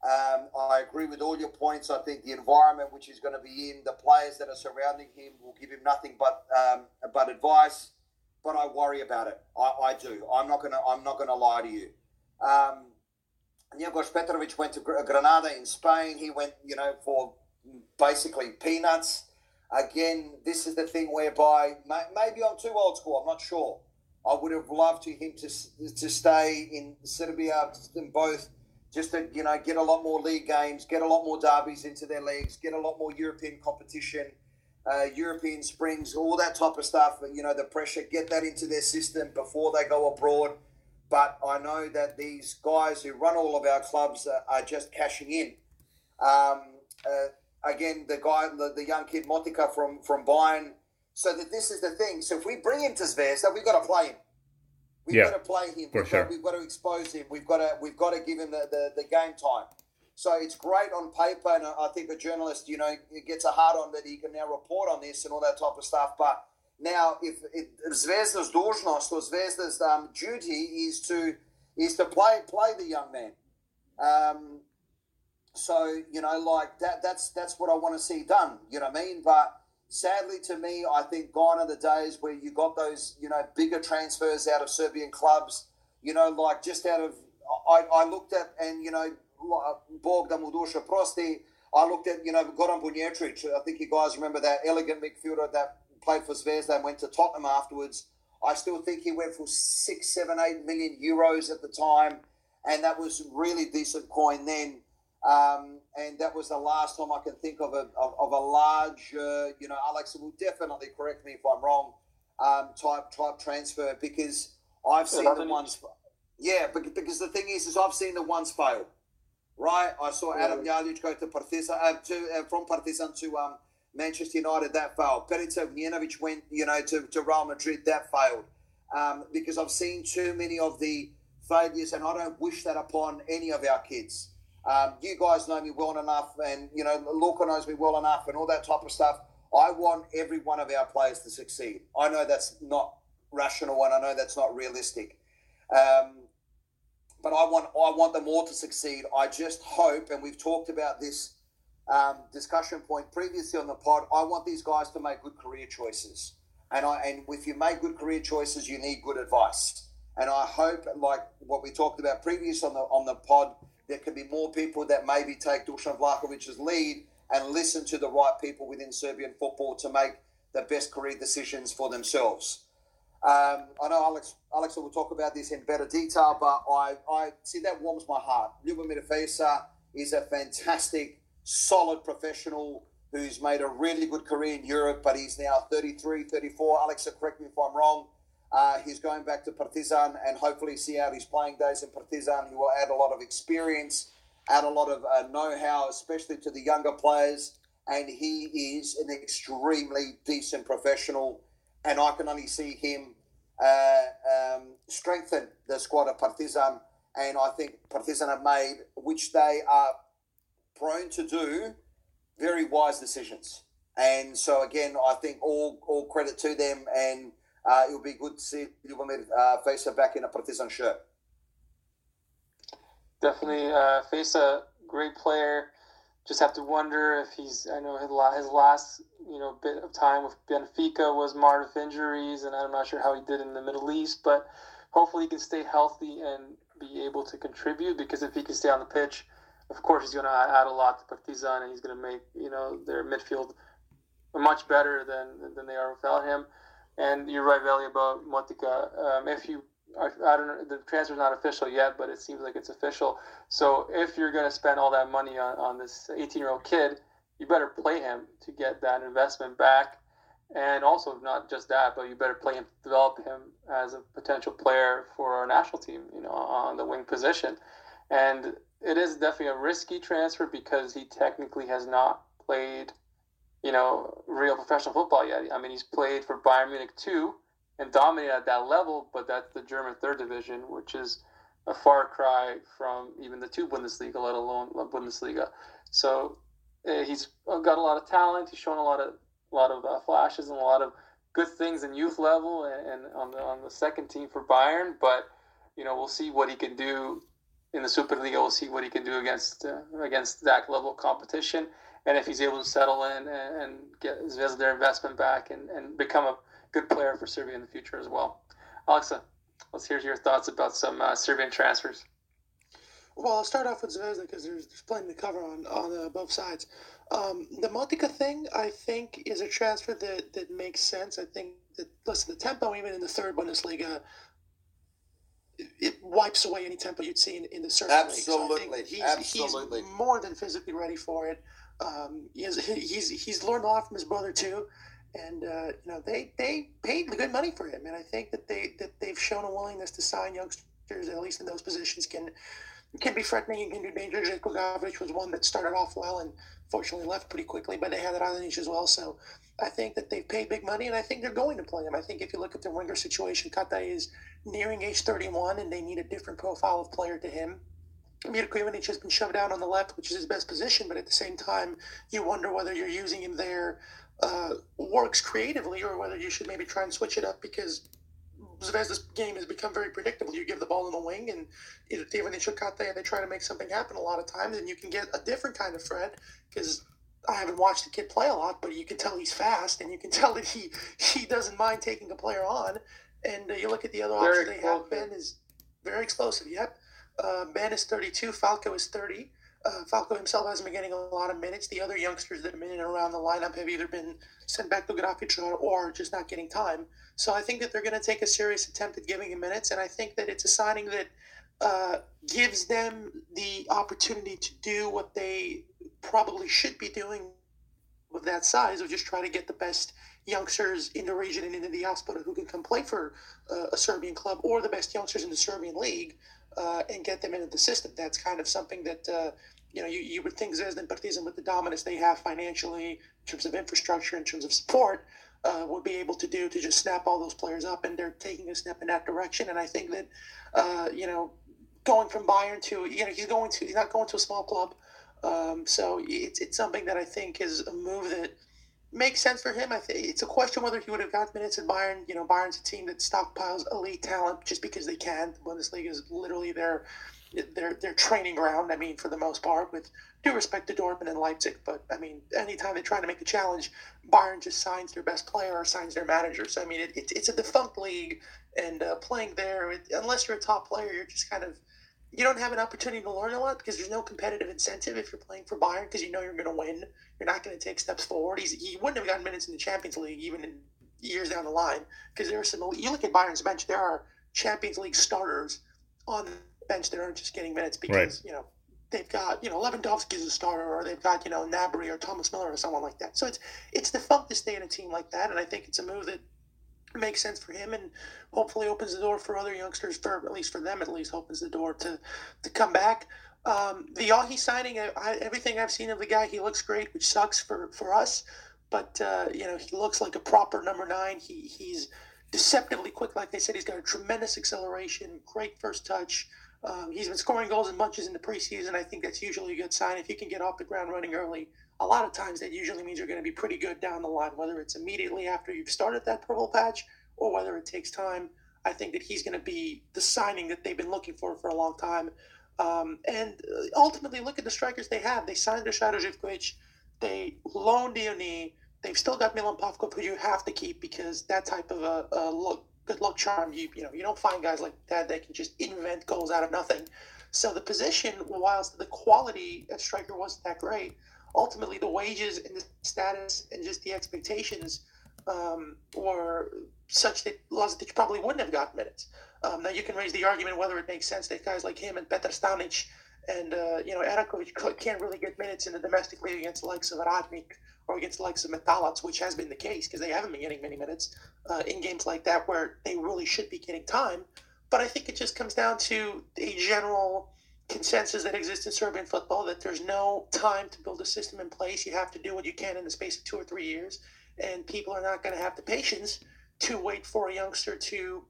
Um, I agree with all your points. I think the environment which he's going to be in, the players that are surrounding him, will give him nothing but um, but advice. But I worry about it. I, I do. I'm not gonna. I'm not gonna lie to you. Um, Njegos Petrovic went to Granada in Spain. He went, you know, for basically peanuts. Again, this is the thing whereby maybe I'm too old school. I'm not sure. I would have loved to him to to stay in Serbia in both just to you know get a lot more league games, get a lot more derbies into their leagues, get a lot more European competition, uh, European springs, all that type of stuff. You know the pressure, get that into their system before they go abroad. But I know that these guys who run all of our clubs are, are just cashing in. Um, uh, again, the guy, the, the young kid Motika from from Bayern. So that this is the thing. So if we bring him to Zvezda, we've got to play him. We've yeah, got to play him. For we've, sure. got, we've got to expose him. We've got to we've got to give him the, the, the game time. So it's great on paper, and I think a journalist, you know, it gets a hard on that he can now report on this and all that type of stuff. But now, if, if Zvezda's dužnost or Zvezda's um, duty is to is to play play the young man. Um, so you know, like that. That's that's what I want to see done. You know what I mean? But sadly to me, I think gone are the days where you got those, you know, bigger transfers out of Serbian clubs, you know, like just out of, I, I looked at, and, you know, Bog da mu duša prosti, I looked at, you know, Goran Bunjevcevic. I think you guys remember that elegant midfielder that played for Zvezda and went to Tottenham afterwards. I still think he went for six, seven, eight million euros at the time, and that was really decent coin then. Um, and that was the last time I can think of a, of, of a large, uh, you know, Alex will definitely correct me if I'm wrong, um, type type transfer because I've seen the ones, yeah, because the thing is, is I've seen the ones fail, right? I saw Adam yeah. Ljajic go to Partizan, uh, to uh, from Partizan to um, Manchester United, that failed. Perica Ognjenovic went, you know, to, to Real Madrid, that failed. Um, because I've seen too many of the failures, and I don't wish that upon any of our kids. Um, you guys know me well enough, and you know Luca knows me well enough, and all that type of stuff. I want every one of our players to succeed. I know that's not rational, and I know that's not realistic. Um, but I want I want them all to succeed. I just hope, and we've talked about this um, discussion point previously on the pod. I want these guys to make good career choices, and I and if you make good career choices, you need good advice. And I hope, like what we talked about previous on the on the pod there can be more people that maybe take Dusan Vlahovic's lead and listen to the right people within Serbian football to make the best career decisions for themselves. Um, I know Alex Alex will talk about this in better detail, but I, I see that warms my heart. Ljubomir Fejsa is a fantastic, solid professional who's made a really good career in Europe, but he's now 33, 34. Alex, correct me if I'm wrong. Uh, he's going back to Partizan and hopefully see out his playing days in Partizan. He will add a lot of experience, add a lot of uh, know-how, especially to the younger players. And he is an extremely decent professional, and I can only see him uh, um, strengthen the squad of Partizan and I think Partizan have made, which they are prone to do, very wise decisions. And so again, I think all all credit to them, and uh, it would be good to see Ljubomir uh, Fejsa back in a Partizan shirt. Definitely, uh, Fejsa, great player. Just have to wonder if he's. I know his his last you know bit of time with Benfica was marred with injuries, and I'm not sure how he did in the Middle East, but hopefully he can stay healthy and be able to contribute. Because if he can stay on the pitch, of course he's going to add a lot to Partizan, and he's going to make you know their midfield much better than than they are without him. And you're right, Valley, about Motika. Um, if you, I, I don't know, the transfer's not official yet, but it seems like it's official. So if you're going to spend all that money on, on this 18 year old kid, you better play him to get that investment back. And also, not just that, but you better play him, develop him as a potential player for our national team, you know, on the wing position. And it is definitely a risky transfer because he technically has not played you know, real professional football yet. I mean, he's played for Bayern Munich too and dominated at that level, but that's the German third division, which is a far cry from even the two Bundesliga, let alone Bundesliga. So uh, he's got a lot of talent. He's shown a lot of a lot of uh, flashes and a lot of good things in youth level and, and, on the on the second team for Bayern. But you know, we'll see what he can do in the Superliga. We'll see what he can do against uh, against that level of competition and if he's able to settle in and, and get their investment back and, and become a good player for Serbia in the future as well. Alexa, let's hear your thoughts about some uh, Serbian transfers. Well, I'll start off with Zvezda because there's, there's plenty to cover on on uh, both sides. Um, the Motika thing, I think, is a transfer that, that makes sense. I think that, listen, the tempo, even in the third Bundesliga, it, it wipes away any tempo you'd see in, in the Serbian Absolutely. league. So he's, Absolutely. He's more than physically ready for it. Um, he's, (laughs) he's he's learned a lot from his brother too, and uh, you know they they paid good money for him, and I think that they that they've shown a willingness to sign youngsters at least in those positions can can be threatening and can do danger. Željko was one that started off well and fortunately left pretty quickly, but they had that other niche as well. So I think that they've paid big money, and I think they're going to play him. I think if you look at the winger situation, Katai is nearing age 31, and they need a different profile of player to him. Mirko Ivanic has been shoved down on the left, which is his best position, but at the same time, you wonder whether you're using him there uh, works creatively or whether you should maybe try and switch it up because Zvezda's game has become very predictable. You give the ball in the wing, and either Ivanic or Katai, they try to make something happen a lot of times, and you can get a different kind of threat because I haven't watched the kid play a lot, but you can tell he's fast, and you can (laughs) tell that he he doesn't mind taking a player on. And uh, you look at the other options they have. Ben is very explosive. Yep. Uh, Man is 32. Falco is 30. Uh, Falco himself hasn't been getting a lot of minutes. The other youngsters that have been in and around the lineup have either been sent back to Grafičar or just not getting time. So I think that they're going to take a serious attempt at giving him minutes, and I think that it's a signing that uh, gives them the opportunity to do what they probably should be doing with that size, of just trying to get the best youngsters in the region and in the diaspora who can come play for uh, a Serbian club, or the best youngsters in the Serbian league uh, and get them into the system. That's kind of something that uh, you know you, you would think Zvezda and Partizan with the dominance they have financially in terms of infrastructure, in terms of support, uh, would be able to do to just snap all those players up, and they're taking a step in that direction. And I think that uh, you know going from Bayern to you know he's going to he's not going to a small club, um, so it's it's something that I think is a move that makes sense for him. I think it's a question whether he would have got minutes at Bayern. You know, Bayern's a team that stockpiles elite talent just because they can. The Bundesliga is literally their their their training ground. I mean, for the most part, with due respect to Dortmund and Leipzig, but I mean, anytime they try to make a challenge, Bayern just signs their best player or signs their manager. So I mean, it, it it's a defunct league, and uh, playing there, it, unless you're a top player, you're just kind of you don't have an opportunity to learn a lot because there's no competitive incentive if you're playing for Bayern because you know you're going to win. You're not going to take steps forward. He's, he wouldn't have gotten minutes in the Champions League even in years down the line because there are some. You look at Bayern's bench; there are Champions League starters on the bench that aren't just getting minutes because right. you know they've got you know Lewandowski's a starter or they've got you know Gnabry or Thomas Müller or someone like that. So it's it's the fun to stay in a team like that, and I think it's a move that makes sense for him and hopefully opens the door for other youngsters for at least for them at least opens the door to to come back um, the Ohi signing I, everything I've seen of the guy he looks great which sucks for for us but uh, you know he looks like a proper number nine he he's deceptively quick like they said he's got a tremendous acceleration great first touch Um, he's been scoring goals and bunches in the preseason. I think that's usually a good sign. If you can get off the ground running early, a lot of times that usually means you're going to be pretty good down the line, whether it's immediately after you've started that purple patch or whether it takes time. I think that he's going to be the signing that they've been looking for for a long time. Um, and uh, ultimately, look at the strikers they have. They signed Dusan Živkovic, they loaned Diony, they've still got Milan Pavkov, who you have to keep because that type of a, a look, good luck charm, you you know, you don't find guys like that that can just invent goals out of nothing. So the position, whilst the quality at striker wasn't that great, ultimately the wages and the status and just the expectations um, were such that Lazetic probably wouldn't have gotten minutes. Um, now you can raise the argument whether it makes sense that guys like him and Petar Stanic and uh, you know Erakovic can't really get minutes in the domestic league against the likes of Radnik or against the likes of Metalac, which has been the case because they haven't been getting many minutes uh, in games like that where they really should be getting time. But I think it just comes down to a general consensus that exists in Serbian football that there's no time to build a system in place. You have to do what you can in the space of two or three years, and people are not going to have the patience to wait for a youngster to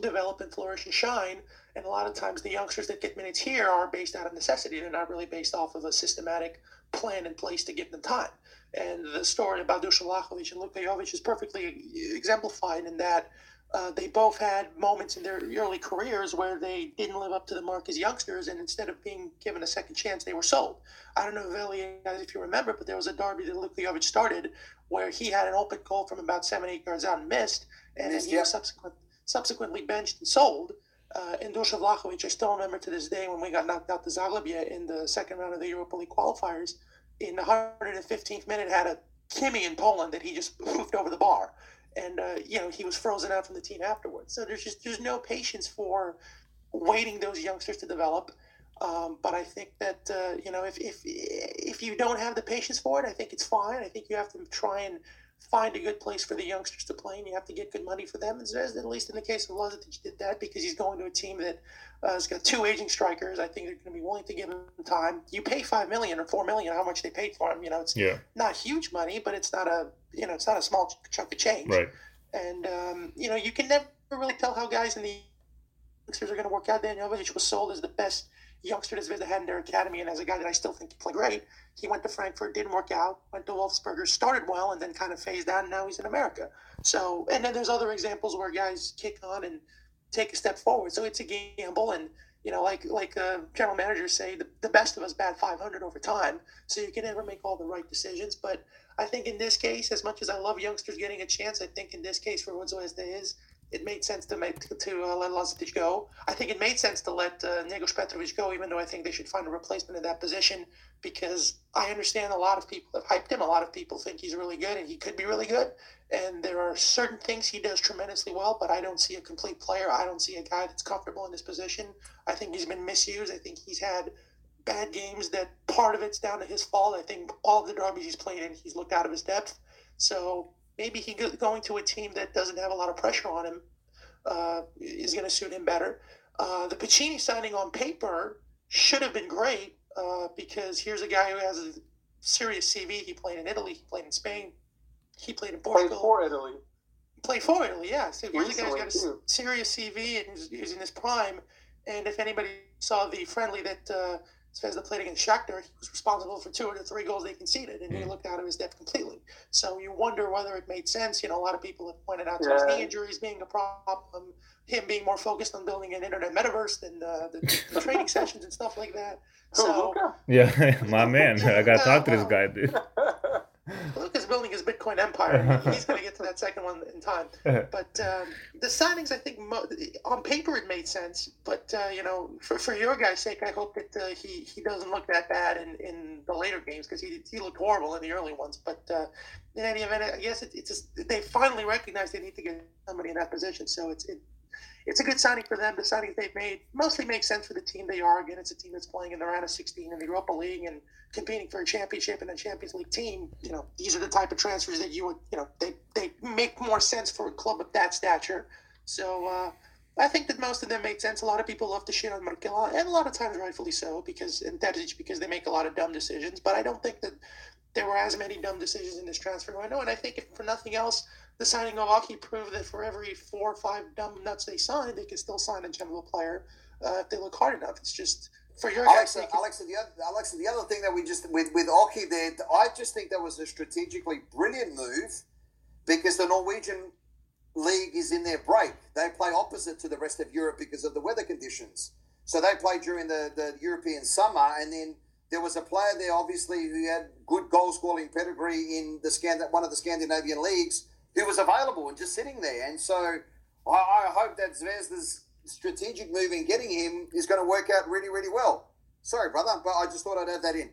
develop and flourish and shine. And a lot of times, the youngsters that get minutes here are based out of necessity. They're not really based off of a systematic plan in place to give them time. And the story about Dusan Vlahovic and Luka Jovic is perfectly uh, exemplified in that uh, they both had moments in their early careers where they didn't live up to the mark as youngsters, and instead of being given a second chance, they were sold. I don't know, Veli, if you remember, but there was a derby that Luka started where he had an open goal from about seven, eight yards out and missed, and then he was subsequent, subsequently benched and sold. Uh, and Dusan Vlahovic, I still remember to this day when we got knocked out to Zagłębie in the second round of the Europa League qualifiers, in the 115th minute had a Kimi in Poland that he just (laughs) hoofed over the bar and uh, you know he was frozen out from the team afterwards. So there's just there's no patience for waiting those youngsters to develop. Um, but I think that uh, you know if, if if you don't have the patience for it, I think it's fine. I think you have to try and find a good place for the youngsters to play, and you have to get good money for them. And at least in the case of Lazetic, did that because he's going to a team that uh, has got two aging strikers. I think they're going to be willing to give him time. You pay five million or four million, how much they paid for him. You know, it's yeah. not huge money, but it's not a you know it's not a small chunk of change. Right. And um, you know, you can never really tell how guys in the youngsters are going to work out. Dejan Joveljic was sold as the best youngster that Zvezda had in their academy, and as a guy that I still think can play great. He went to Frankfurt, didn't work out. Went to Wolfsberger, started well, and then kind of phased out. And now he's in America. So, and then there's other examples where guys kick on and take a step forward. So it's a gamble, and you know, like like uh, general managers say, the, the best of us bat 500 over time. So you can never make all the right decisions. But I think in this case, as much as I love youngsters getting a chance, I think in this case for Zvezda is it made sense to make to uh, let Lazetic go. I think it made sense to let uh, Njegoš Petrovic go, even though I think they should find a replacement in that position because I understand a lot of people have hyped him. A lot of people think he's really good and he could be really good. And there are certain things he does tremendously well, but I don't see a complete player. I don't see a guy that's comfortable in this position. I think he's been misused. I think he's had bad games that part of it's down to his fault. I think all the derbies he's played in, he's looked out of his depth. So maybe he going to a team that doesn't have a lot of pressure on him uh, is going to suit him better. Uh, the Piccini signing on paper should have been great uh, because here's a guy who has a serious CV. He played in Italy, he played in Spain, he played in Portugal. Played for Italy. Played for Italy, yeah. So here's Recently, a guy who's got a serious CV and he's in his prime. And if anybody saw the friendly that uh, Zvezda played against Shakhtar, he was responsible for two of the three goals they conceded, and he Mm. looked out of his depth completely. So you wonder whether it made sense. You know, a lot of people have pointed out to Yeah. his knee injuries being a problem, him being more focused on building an internet metaverse than uh, the, the (laughs) training sessions and stuff like that. Who, So Luka? Yeah, (laughs) my man. I gotta (laughs) talk to this guy, dude. Luka's building his Bitcoin empire. (laughs) He's going to get to that second one in time. (laughs) But um, the signings, I think, mo- on paper it made sense. But uh, you know, for, for your guy's sake, I hope that uh, he he doesn't look that bad in, in the later games because he he looked horrible in the early ones. But uh, in any event, I guess it, it's just they finally recognize they need to get somebody in that position. So it's it, it's a good signing for them. The signings they've made mostly make sense for the team they are. Again, it's a team that's playing in the round of 16 in the Europa League and competing for a championship and a Champions League team. You know, these are the type of transfers that you would, you know, they, they make more sense for a club of that stature. So uh, I think that most of them made sense. A lot of people love to shit on Mrkela, and a lot of times rightfully so, because and Terzic because they make a lot of dumb decisions. But I don't think that there were as many dumb decisions in this transfer window. And I think if for nothing else, the signing of Aki proved that for every four or five dumb nuts they sign, they can still sign a general player uh, if they look hard enough. It's just for your Alexa, guys. Alexa, the other, the other thing that we just with with Ohi there, I just think that was a strategically brilliant move because the Norwegian league is in their break. They play opposite to the rest of Europe because of the weather conditions. So they play during the, the European summer, and then there was a player there, obviously, who had good goal scoring pedigree in the Scand- one of the Scandinavian leagues, who was available and just sitting there. And so I, I hope that Zvezda's strategic move in getting him is going to work out really, really well. Sorry, brother, but I just thought I'd add that in.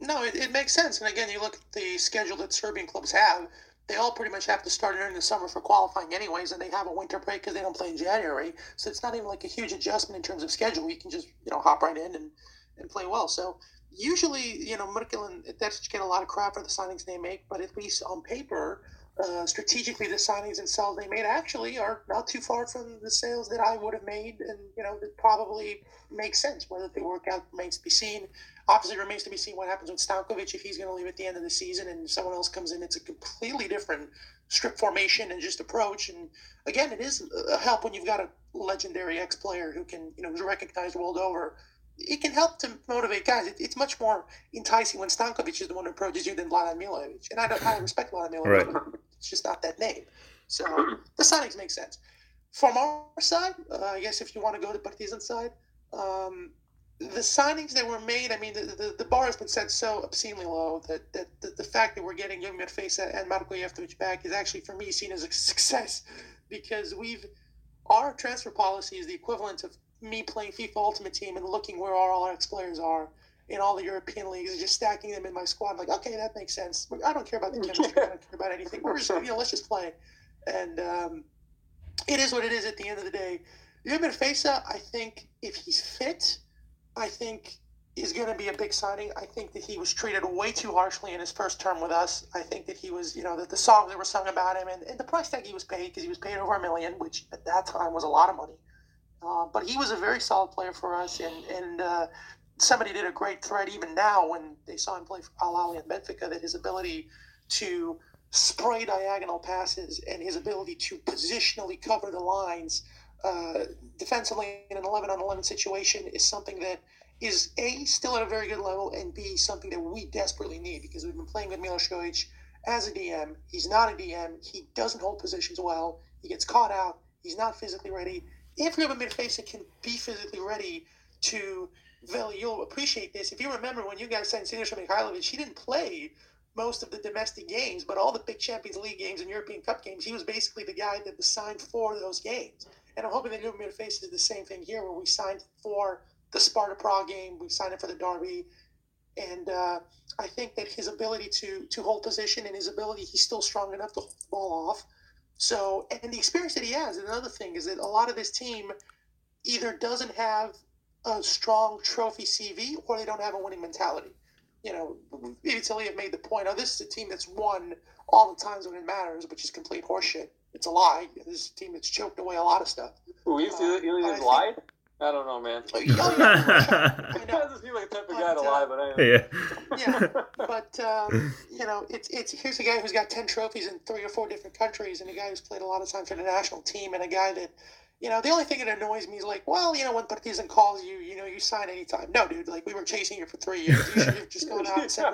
No, it, it makes sense. And again, you look at the schedule that Serbian clubs have. They all pretty much have to start during the summer for qualifying, anyways, and they have a winter break because they don't play in January. So it's not even like a huge adjustment in terms of schedule. You can just you know hop right in and, and play well. So usually, you know, Mrkela and Terzic get a lot of crap for the signings they make, but at least on paper, uh, strategically, the signings and sales they made actually are not too far from the sales that I would have made, and you know, that probably makes sense. Whether they work out remains to be seen. Obviously, remains to be seen what happens with Stankovic if he's going to leave at the end of the season and someone else comes in. It's a completely different strip formation and just approach. And again, it is a help when you've got a legendary ex-player who can, you know, who's recognized world over. It can help to motivate guys. It, it's much more enticing when Stankovic is the one who approaches you than Vladan Milojevic. And I don't I respect Vladan Milojevic, Right. it's just not that name. So the signings make sense. From our side, uh, I guess if you want to go to Partizan side, um, the signings that were made, I mean, the, the, the bar has been set so obscenely low that, that, that the fact that we're getting Young Fejsa and Marko Jevtovic back is actually, for me, seen as a (laughs) success because we've, our transfer policy is the equivalent of me playing FIFA Ultimate Team and looking where all our ex players are in all the European leagues and just stacking them in my squad. Like, okay, that makes sense. I don't care about the chemistry. I (laughs) don't care about anything. We're just, you know, let's just play. And um, it is what it is at the end of the day. Young Fejsa, I think if he's fit, I think is going to be a big signing. I think that he was treated way too harshly in his first term with us. I think that he was, you know, that the songs that were sung about him and, and the price tag he was paid because he was paid over a million, which at that time was a lot of money. Uh, but he was a very solid player for us, and and uh, somebody did a great thread even now when they saw him play for Al Ahly and Benfica that his ability to spray diagonal passes and his ability to positionally cover the lines uh, defensively in an 11 on 11 situation is something that is A, still at a very good level, and B, something that we desperately need because we've been playing with Milos Jojic as a DM. He's not a DM. He doesn't hold positions well. He gets caught out. He's not physically ready. If you have a midfacer can be physically ready to, Veli, you'll appreciate this. If you remember when you guys signed Siniša Mihajlovic, he didn't play most of the domestic games, but all the big Champions League games and European Cup games, he was basically the guy that was signed for those games. And I'm hoping that Ljubomir is the same thing here, where we signed for the Sparta Prague game, we signed it for the Derby, and uh, I think that his ability to to hold position and his ability, he's still strong enough to hold the ball off. So, and the experience that he has, and another thing is that a lot of this team either doesn't have a strong trophy CV or they don't have a winning mentality. You know, Italy have made the point, oh, this is a team that's won all the times when it matters, which is complete horseshit. It's a lie. This is a team that's choked away a lot of stuff. Who you Uh, you, you I just think- lied? I don't know, man. Oh, yeah, (laughs) I He know. doesn't seem like the type of guy to But, uh, lie, but I yeah. Yeah, (laughs) but um, you know, it's it's here's a guy who's got ten trophies in three or four different countries, and a guy who's played a lot of time for the national team, and a guy that, you know, the only thing that annoys me is like, well, you know, when Partizan calls you, you know, you sign anytime. No, dude, like we were chasing you for three years. You should have just gone out and said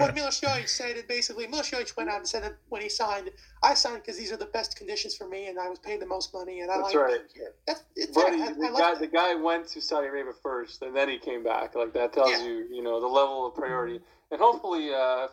what Milos, Jojic said. And basically, Milos went out and said that when he signed, I signed because these are the best conditions for me, and I was paid the most money, and I That's like right. That's, I, I the like guy, that. the guy went to Saudi Arabia first, and then he came back. Like that tells Yeah. you, you know, the level of priority. And hopefully, uh,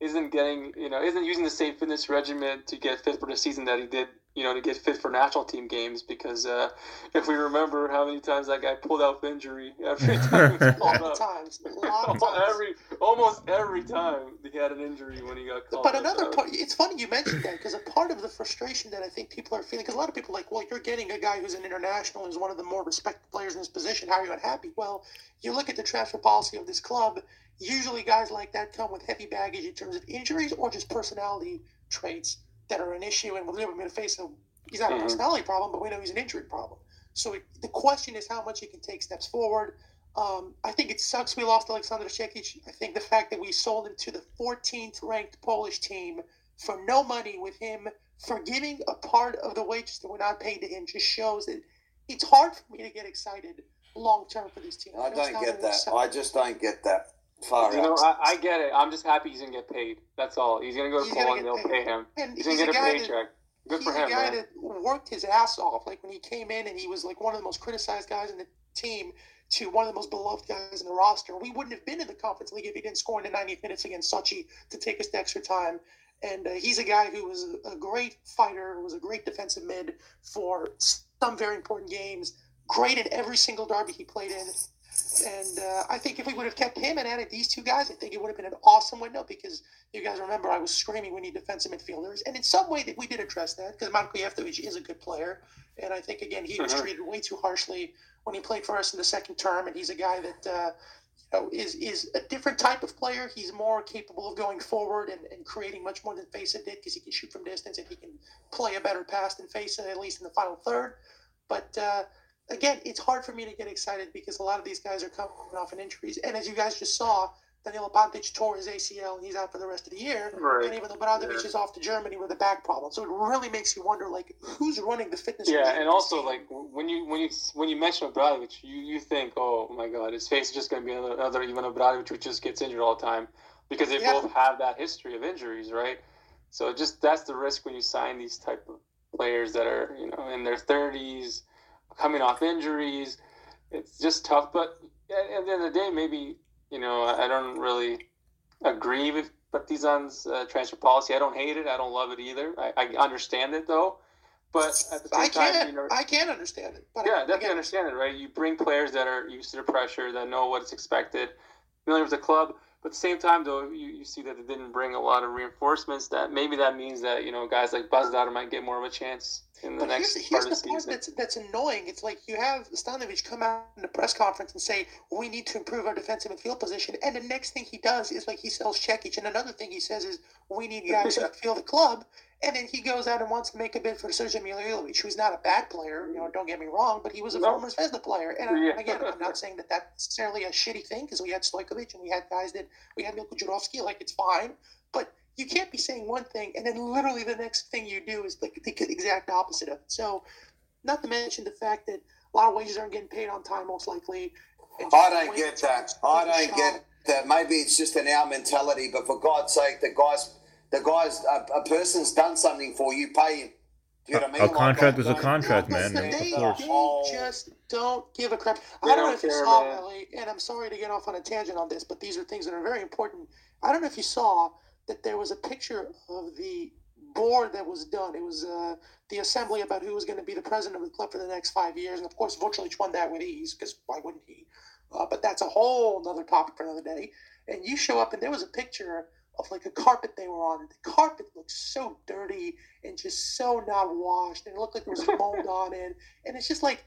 isn't getting, you know, isn't using the same fitness regimen to get fit for the season that he did, you know, to get fit for national team games. Because uh, if we remember how many times that guy pulled out for injury every (laughs) time he was a lot called of up. times, a (laughs) times. every almost every time he had an injury when he got called. But another part, it's funny you mentioned that because a part of the frustration that I think people are feeling, because a lot of people are like, well, you're getting a guy who's an international, who's one of the more respected players in his position. How are you unhappy? Well, you look at the transfer policy of this club. Usually, guys like that come with heavy baggage in terms of injuries or just personality traits that are an issue. And we live with Ljubomir Fejsa, him. he's not a Mhm. personality problem, but we know he's an injury problem. So it, the question is how much he can take steps forward. Um, I think it sucks we lost Alexander Scekic. I think the fact that we sold him to the 14th ranked Polish team for no money with him forgiving a part of the wages that were not paid to him just shows that it's hard for me to get excited long term for this team. I know don't get that. I just don't get that. Far You know. I, I get it. I'm just happy he's gonna get paid. That's all. He's gonna go to He's Poland. They'll paid. pay him. and He's he's, gonna get a guy that paycheck. Good for him, He's a guy man. that worked his ass off. Like when he came in and he was like one of the most criticized guys in the team to one of the most beloved guys in the roster. We wouldn't have been in the conference league if he didn't score in the 90th minutes against Sochi to take us to extra time. And uh, he's a guy who was a, a great fighter, was a great defensive mid for some very important games. Great in every single derby he played in. And uh, I think if we would have kept him and added these two guys, I think it would have been an awesome window because you guys remember I was screaming we need defensive midfielders. And in some way that we did address that because Marko Jevtovic is a good player. And I think, again, he was Mhm. treated way too harshly when he played for us in the second term. And he's a guy that uh, you know, is, is a different type of player. He's more capable of going forward and, and creating much more than Fejsa did because he can shoot from distance and he can play a better pass than Fejsa, at least in the final third. But uh, again, it's hard for me to get excited because a lot of these guys are coming off an injuries. And as you guys just saw, Danilo Pantic tore his ACL and he's out for the rest of the year. Right. And even though Obradovic Yeah. is off to Germany with a back problem, so it really makes you wonder, like, who's running the fitness? Yeah, and also team? like when you when you when you mention Obradovic, you you think, oh my God, his face is just going to be another, another Ivan Obradovic who just gets injured all the time because they Yeah. both have that history of injuries, right? So just that's the risk when you sign these type of players that are you know in their thirties, coming off injuries. It's just tough, but at, the end of the day, maybe you know I don't really agree with Partizan's uh, transfer policy. I don't hate it. I don't love it either. I, I understand it though. But at the same I time, can't, you know, I can't understand it. But yeah, I, definitely again, understand it, right? You bring players that are used to the pressure, that know what's expected, familiar with the club. But at the same time, though, you, you see that they didn't bring a lot of reinforcements. That maybe that means that you know guys like Buzdar might get more of a chance in the But next here's, part here's of the the part season. that's that's annoying. It's like you have Stanojevic come out in the press conference and say we need to improve our defensive and field position, and the next thing he does is like he sells Scekic, and another thing he says is we need guys to (laughs) feel the club, and then he goes out and wants to make a bid for Sergio Milivojevic, who's not a bad player. You know, don't get me wrong, but he was a No. former Zvezda player, and Yeah. again, I'm not saying that that's necessarily a shitty thing because we had Stojkovic and we had guys that we had Milko Djurovski, like it's fine, but you can't be saying one thing and then literally the next thing you do is like the exact opposite of it. So, not to mention the fact that a lot of wages aren't getting paid on time, most likely. I don't get that. I don't shot. get that. Maybe it's just an our mentality, but for God's sake, the guys, the guys, a, a person's done something for you, pay him. Do you know what I A mean? contract Like, is a contract, man. but Of They, course. they Oh. just don't give a crap. They I don't know don't if you care, saw, man. Ellie, and I'm sorry to get off on a tangent on this, but these are things that are very important. I don't know if you saw that there was a picture of the board that was done. It was uh, the assembly about who was going to be the president of the club for the next five years, and of course, Vucelic won that with ease because why wouldn't he? Uh, but that's a whole other topic for another day. And you show up, and there was a picture of like a carpet they were on. The carpet looked so dirty and just so not washed, and it looked like there was mold on it. And it's just like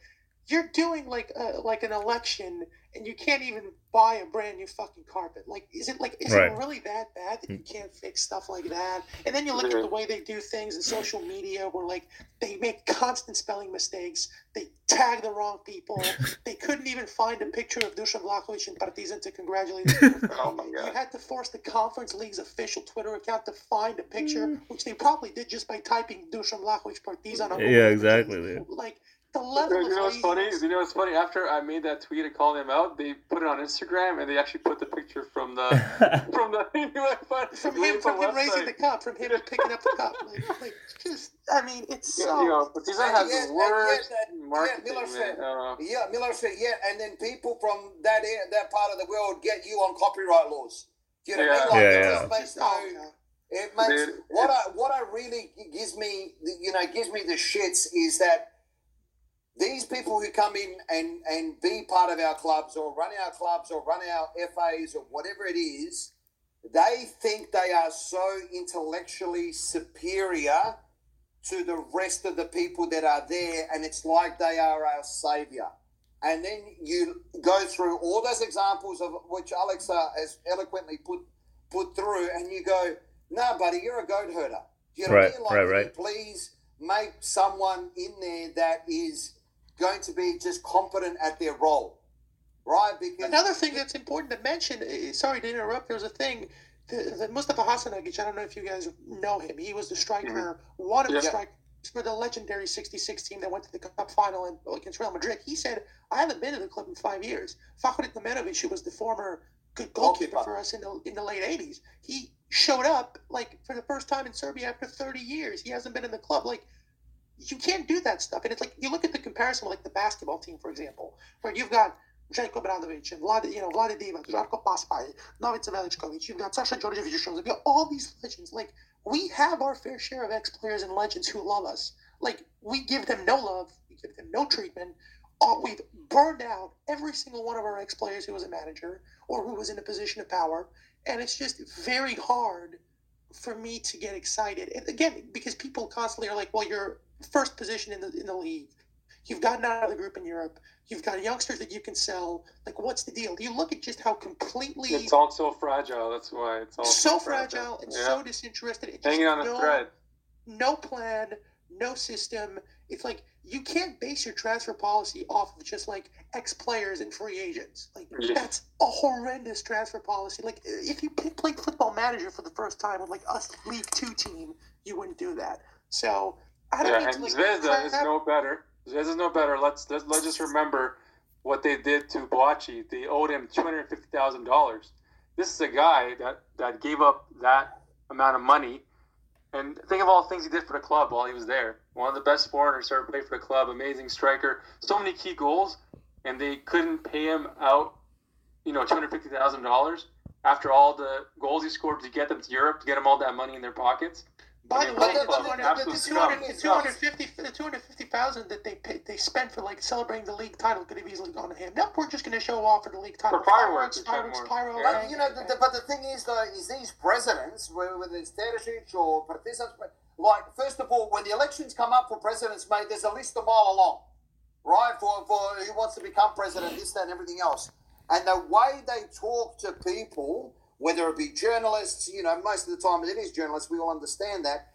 you're doing like a, like an election, and you can't even buy a brand new fucking carpet. Like, is it like is Right. it really that bad that you can't fix stuff like that? And then you look at the way they do things in social media, where like they make constant spelling mistakes, they tag the wrong people. (laughs) they couldn't even find a picture of Dusan Vlahovic and Partizan to congratulate him. (laughs) Oh my god! You had to force the conference league's official Twitter account to find a picture, Mm. which they probably did just by typing Dusan Vlahovic Partizan. on Google Yeah, exactly, dude. Like the level You of know what's funny? You know what's funny? After I made that tweet and called him out, they put it on Instagram and they actually put the picture from the (laughs) from the (laughs) UEFA from him, from him raising the cup, from him picking up the cup. (laughs) Like, like just, I mean, it's Yeah, so. you know, but these And has yet- the worst yet marketing, yeah, Miller said- Yeah, Miller said, yeah, and then people from that air, that part of the world get you on copyright laws. Do you know what I mean? Yeah. Like, Yeah, it yeah. just makes. Oh, yeah. It makes Dude, what I what I really gives me you know gives me the shits is that these people who come in and and be part of our clubs or run our clubs or run our FAs or whatever it is, they think they are so intellectually superior to the rest of the people that are there, and it's like they are our savior. And then you go through all those examples of which Alexa uh, has eloquently put put through, and you go, "No, buddy, you're a goat herder." Do you know Right, what I mean? right, right. Please make someone in there that is going to be just competent at their role, right? Because Another thing that's important to mention, eh, sorry to interrupt, there's a thing, the, the Mustafa Hasanagic, I don't know if you guys know him. He was the striker, one of the Yeah. strike, for the legendary 66 team that went to the Cup final in, against Real Madrid. He said, I haven't been to the club in five years. Fakhret Nemenovic, who was the former good goalkeeper for us in the, in the late 80s, he showed up like for the first time in Serbia after 30 years. He hasn't been in the club. Like, you can't do that stuff. And it's like, you look at the comparison like the basketball team, for example, where you've got Željko Obradović and Vlad, you know, Vlade Divac, Žarko Paspalj, Novica Veličković, you've got Sasha Djordjevic, you've got all these legends. Like, we have our fair share of ex players and legends who love us. Like we give them no love, we give them no treatment. Uh, we've burned out every single one of our ex players who was a manager or who was in a position of power, and it's just very hard for me to get excited. And again, because people constantly are like, "Well, you're first position in the in the league." You've gotten out of the group in Europe. You've got youngsters that you can sell. Like, what's the deal? Do you look at just how completely it's all so fragile? That's why it's all so, so fragile, and yeah. so disinterested. It's Hanging on a no, thread. No plan, no system. It's like you can't base your transfer policy off of just like ex players and free agents. Like yeah. that's a horrendous transfer policy. Like if you played football manager for the first time with like a League Two team, you wouldn't do that. So I don't. Yeah, and to, like, Zvezda is no better. This is no better. Let's let's, let's just remember what they did to Boakye. They owed him two hundred fifty thousand dollars. This is a guy that that gave up that amount of money, and think of all the things he did for the club while he was there. One of the best foreigners to ever play for the club. Amazing striker. So many key goals, and they couldn't pay him out. You know, two hundred fifty thousand dollars after all the goals he scored to get them to Europe to get them all that money in their pockets. By the way, the, the, the, 250, the 250,000 that they paid, they spent for like celebrating the league title could have easily gone to him. Now we're just going to show off for the league title. For fireworks, fireworks, pyro. But, you know, the, but the thing is, though, is these presidents, whether it's Terzic or Partizan, like, first of all, when the elections come up for presidents, mate, there's a list a mile long, right, for, for who wants to become president, this, that, and everything else. And the way they talk to people whether it be journalists, you know, most of the time it is journalists, we all understand that.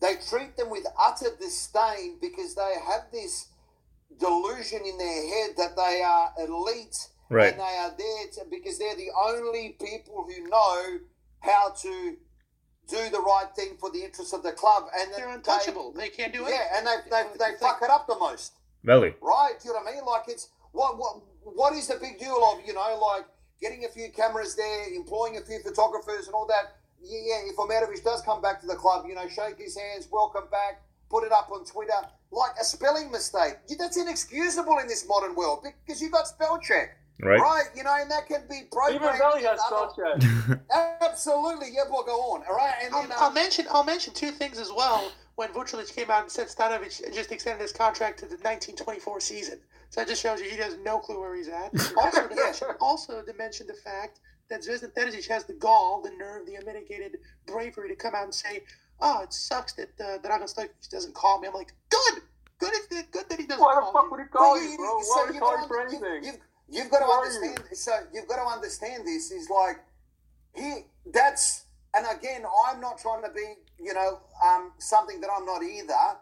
They treat them with utter disdain because they have this delusion in their head that they are elite right. and they are there to, because they're the only people who know how to do the right thing for the interests of the club. And they're untouchable. They, they can't do it. Yeah, and they, they, they, they fuck it up the most. Really? Right? Do you know what I mean? Like it's what what what is the big deal of you know like getting a few cameras there, employing a few photographers and all that. Yeah, if Omerovic does come back to the club, you know, shake his hands, welcome back, put it up on Twitter. Like a spelling mistake, that's inexcusable in this modern world because you've got spell check. Right. Right, you know, and that can be programmed. Even Veli has spell check. (laughs) Absolutely, yeah, we'll go on. All right, and I'll, uh, I'll, mention I'll mention two things as well. When Vucelic came out and said Stanojevic just extended his contract to the 1924 season. So that just shows you he has no clue where he's at. (laughs) Also, to mention, also to mention the fact that Zvezdan Terzic has the gall, the nerve, the unmitigated bravery to come out and say, "Oh, it sucks that uh, Dragan Stojkovic doesn't call me." I'm like, "Good, good, is good that he doesn't Why the fuck you. would he call you, bro? Why would he call you for anything? You've, you've got to understand. So you've got to understand this. Is like he. That's and again, I'm not trying to be, you know, um, something that I'm not either.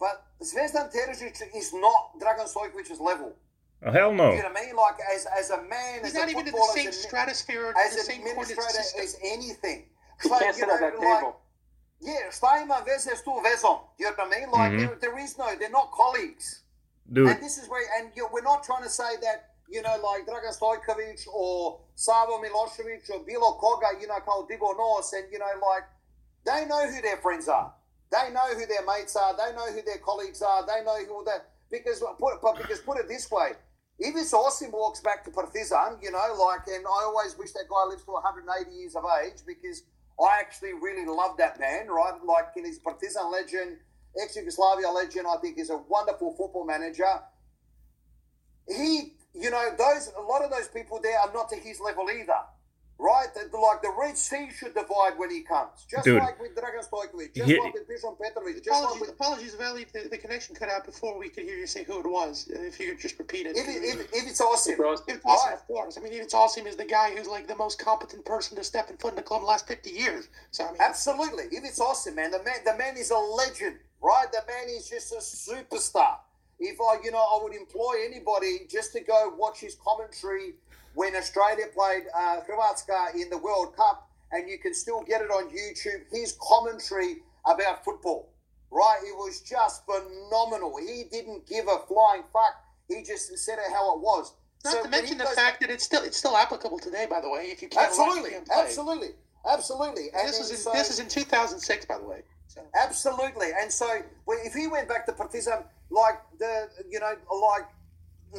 But Zvezdan Terzic is not Dragan Stojkovic's level. Oh, hell no. You know what I mean? Like, as, as a man, He's as not a even in the same as stratosphere, as the an same administrator, as anything. He So, can't you sit at know, that like, table. Yeah, šta ima veze s tu vezom? You know what I mean? Like, Mhm. there, there is no, they're not colleagues. Dude, And this is where, and you know, we're not trying to say that, you know, like Dragan Stojkovic or Savo Milosevic or Bilo Koga, you know, called digo nos, and, you know, like, they know who their friends are. They know who their mates are. They know who their colleagues are. They know who that, because, put, because put it this way, if this Osim walks back to Partizan, you know, like, and I always wish that guy lives to 180 years of age because I actually really love that man, right? Like, in his Partizan legend, ex Yugoslavia legend, I think is a wonderful football manager. He, you know, those a lot of those people there are not to his level either, right? The, like the Red Sea should divide when he comes, just Dude. like with Dragan Stojkovic, just He- like with Dusan Petrovic, just Apologies, like with. apologies, Veli. The, the connection cut out before we could hear you say who it was. If you could just repeat it. If, if, if it's Osim, If it's Osim, Right. of course. I mean, if it's Osim is the guy who's like the most competent person to step in foot in the club in the last 50 years. So, I mean, Absolutely. If it's Osim, man, the man, the man is a legend, right? The man is just a superstar. If I, you know, I would employ anybody just to go watch his commentary when Australia played uh, Hrvatska in the World Cup, and you can still get it on YouTube. His commentary about football, right? It was just phenomenal. He didn't give a flying fuck. He just said it how it was. Not So to mention the goes- fact that it's still it's still applicable today. By the way, if you can't watch, Absolutely, play. absolutely, absolutely. And This is in, so- this is in 2006, by the way. So. Absolutely. And so if he went back to Partizan, like the you know, like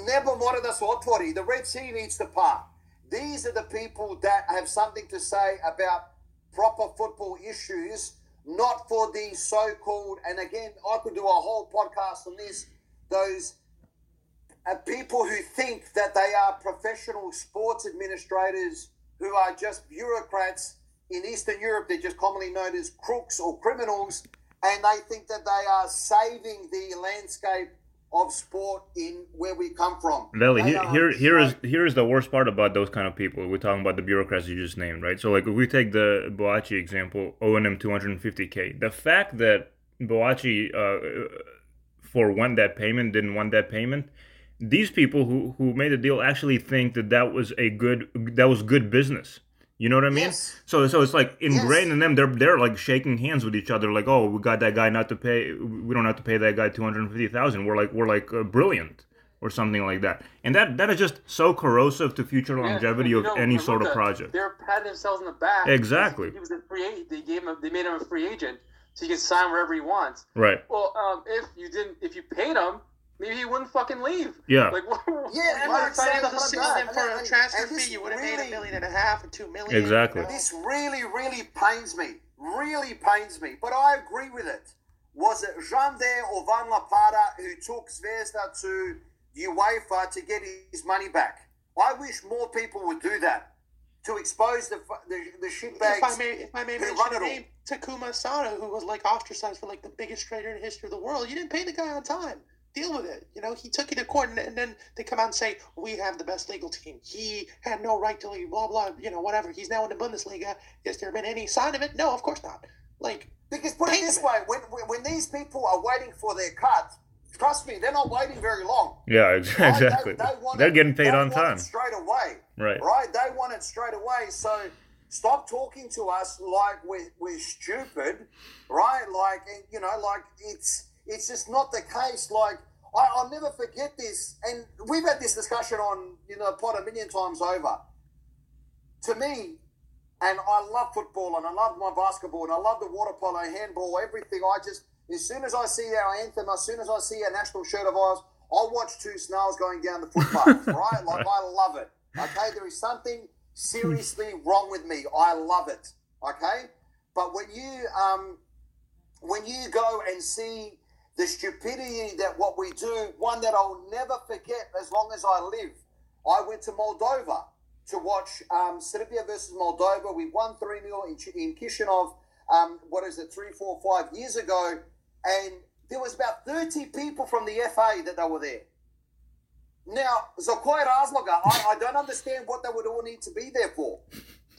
never more das otvori, the Red Sea needs to part. These are the people that have something to say about proper football issues, not for the so-called. And again, I could do a whole podcast on this. Those uh, people who think that they are professional sports administrators who are just bureaucrats in Eastern Europe. They're just commonly known as crooks or criminals, and they think that they are saving the landscape of sport in where we come from. They here, here, here is here is the worst part about those kind of people. We're talking about the bureaucrats you just named, right? So, like, if we take the Boakye example, O and M 250k. The fact that Boakye uh, for one that payment didn't want that payment, these people who who made the deal actually think that that was a good that was good business. You know what I mean? Yes. So so it's like ingrained Yes. in them. They're they're like shaking hands with each other, like, oh, we got that guy not to pay. We don't have to pay that guy two hundred fifty thousand. We're like we're like uh, brilliant or something like that. And that that is just so corrosive to future Yeah, longevity of know, any sort of project. They're patting themselves in the back. Exactly. He was a free agent. They gave him. They made him a free agent, so he can sign wherever he wants. Right. Well, um, if you didn't, if you paid him, maybe he wouldn't fucking leave. Yeah. Like, (laughs) what, Yeah, and why like are you saying signing the up for front sitting that? door. them for a transfer fee, you would have made a really- million and a half or two million. Exactly. you know? This really, really pains me. Really pains me. But I agree with it. Was it Jander or Van La Plata who took Zvezda to UEFA to get his money back? I wish more people would do that to expose the the, the shitbags. If I may, if I may mention run a name, Takuma Sato, who was like ostracized for like the biggest trader in the history of the world. You didn't pay the guy on time. Deal with it. You know, he took you to court, and, and then they come out and say, "We have the best legal team. He had no right to leave." Blah blah. You know, whatever. He's now in the Bundesliga. Has there been any sign of it? No, of course not. Like, Because put it this way, when, when when these people are waiting for their cut, trust me, they're not waiting very long. Yeah. ex- Right? They- Exactly. they they're it- getting paid they on want time. it straight away. Right. Right? They want it straight away. So stop talking to us like we're, we're stupid, right? Like, you know, like it's it's just not the case. Like, I, I'll never forget this. And we've had this discussion on, you know, pod a million times over. To me, and I love football and I love my basketball and I love the water polo, handball, everything. I just, as soon as I see our anthem, as soon as I see a national shirt of ours, I'll watch two snails going down the footpath, (laughs) right? Like, I love it. Okay, there is something seriously wrong with me. I love it. Okay, but when you um, when you go and see the stupidity that what we do, one that I'll never forget as long as I live. I went to Moldova to watch um, Serbia versus Moldova. We won 3 0 in, in Kishinev, um, what is it, three, four, five years ago. And there was about 30 people from the FA that they were there. Now, Zokoy Razloga, I, I don't understand what they would all need to be there for.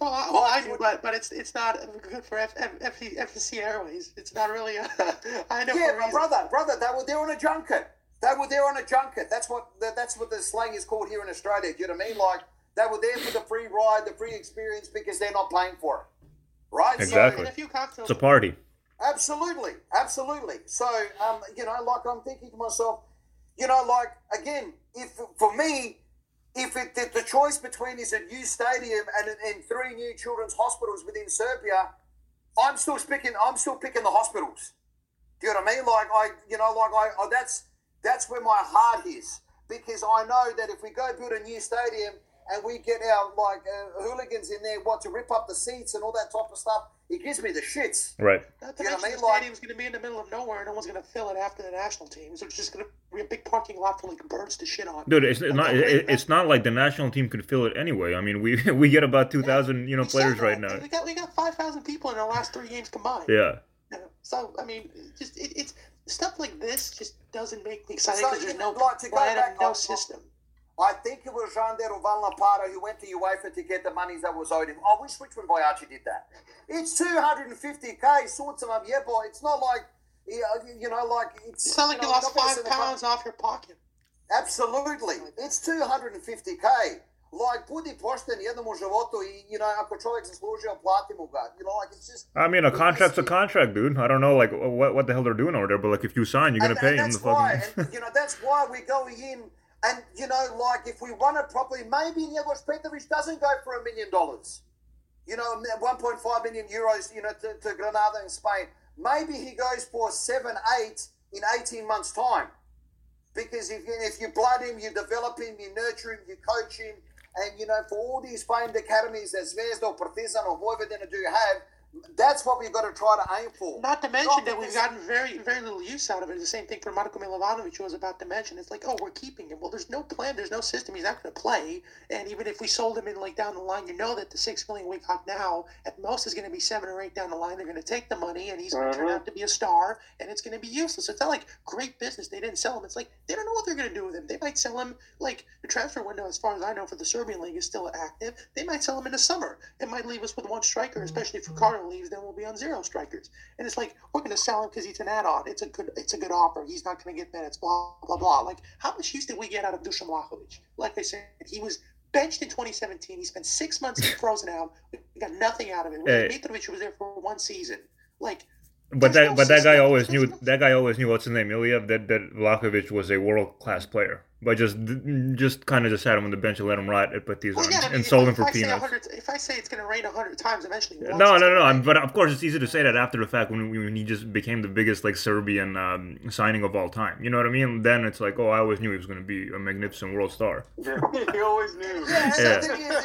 Well, I, well, I do, but but it's it's not good for F, F, F, FCC Airways. It's not really. A, (laughs) I know. Yeah, for my reason. brother, brother, they were there on a junket. They were there on a junket. That's what that, that's what the slang is called here in Australia. Do you know what I mean? Like they were there for the free ride, the free experience, because they're not paying for it, right? Exactly. And a few cocktails. It's a party. Absolutely, absolutely. So, um, you know, like I'm thinking to myself, you know, like again, if for me, if it, the, the choice between is a new stadium and, and three new children's hospitals within Serbia, I'm still picking. I'm still picking the hospitals. Do you know what I mean? Like I, you know, like I, I that's that's where my heart is because I know that if we go build a new stadium and we get our like uh, hooligans in there, want to rip up the seats and all that type of stuff, it gives me the shits. Right. Not to You know mention what I the mean? Like- stadium's going to be in the middle of nowhere, no one's going to fill it after the national team. So it's just going to be a big parking lot for like birds to shit on. Dude, it's not Like, it, it's not like the national team could fill it anyway. I mean, we (laughs) we get about 2000, you know, players right now. We got we got five thousand people in our last three games combined. Yeah. You know, So I mean, just it, it's stuff like this just doesn't make me excited So, because there's no like, plan back and no on- system. I think it was Jander or Van Lapata who went to UEFA to get the monies that was owed him. I wish Richmond Boakye did that. It's 250k, sorts of them, yeah, boy. It's not like, you you know, like it's. It's not like you know, lost five pounds off your pocket. Absolutely. It's 250k. like, budi pošten jednom u životu i, you know, ako čovjek zaslužio, platimo ga. You know, like, it's just... I mean, a contract's a contract, dude. I don't know, like, what, what the hell they're doing over there, but, like, if you sign, you're going to pay him the why, fucking... and, you know, that's why we're going in, and, you know, like, if we run it properly, maybe Njegos Petrovic doesn't go for a million dollars. You know, 1.5 million euros, you know, to, to Granada in Spain. Maybe he goes for seven, eight in 18 months' time. Because if you, if you blood him, you develop him, you nurture him, you coach him, and you know, for all these famed academies that Zvezda or Partizan or Vojvodina do have, that's what we've got to try to aim for. Not to mention Not that we've gotten very, very little use out of it. The same thing for Marko Milovanovic was about to mention. It's like, oh, we're keeping him. Well, there's no plan, there's no system. He's not going to play. And even if we sold him in like down the line, you know that the six million we got now at most is going to be seven or eight down the line. They're going to take the money, and he's going to turn uh-huh. out to be a star, and it's going to be useless. It's not like great business. They didn't sell him. It's like they don't know what they're going to do with him. They might sell him like the transfer window, as far as I know, for the Serbian league is still active. They might sell him in the summer. It might leave us with one striker, especially if Leaves. Then we'll be on zero strikers. And it's like we're going to sell him because he's an add-on. It's a good it's a good offer. He's not going to get minutes. Blah blah blah. Like how much use did we get out of Dusan Vlahovic? Like I said, he was benched in 2017. He spent six months (laughs) frozen out. We got nothing out of it. Hey. Mitrovic was there for one season. Like but that no but that guy always knew that guy always knew what's his name Ilya that that Vlahovic was a world class player but just just kind of just had him on the bench and let him rot at Partizan well, yeah, I mean, and sold him for peanuts. If I say it's going to rain a hundred times, eventually. No, no, no, no. But of course, it's easy to say that after the fact when, when he just became the biggest like Serbian um, signing of all time. You know what I mean? Then it's like, oh, I always knew he was going to be a magnificent world star. (laughs) Yeah, he always knew. Yeah, yeah.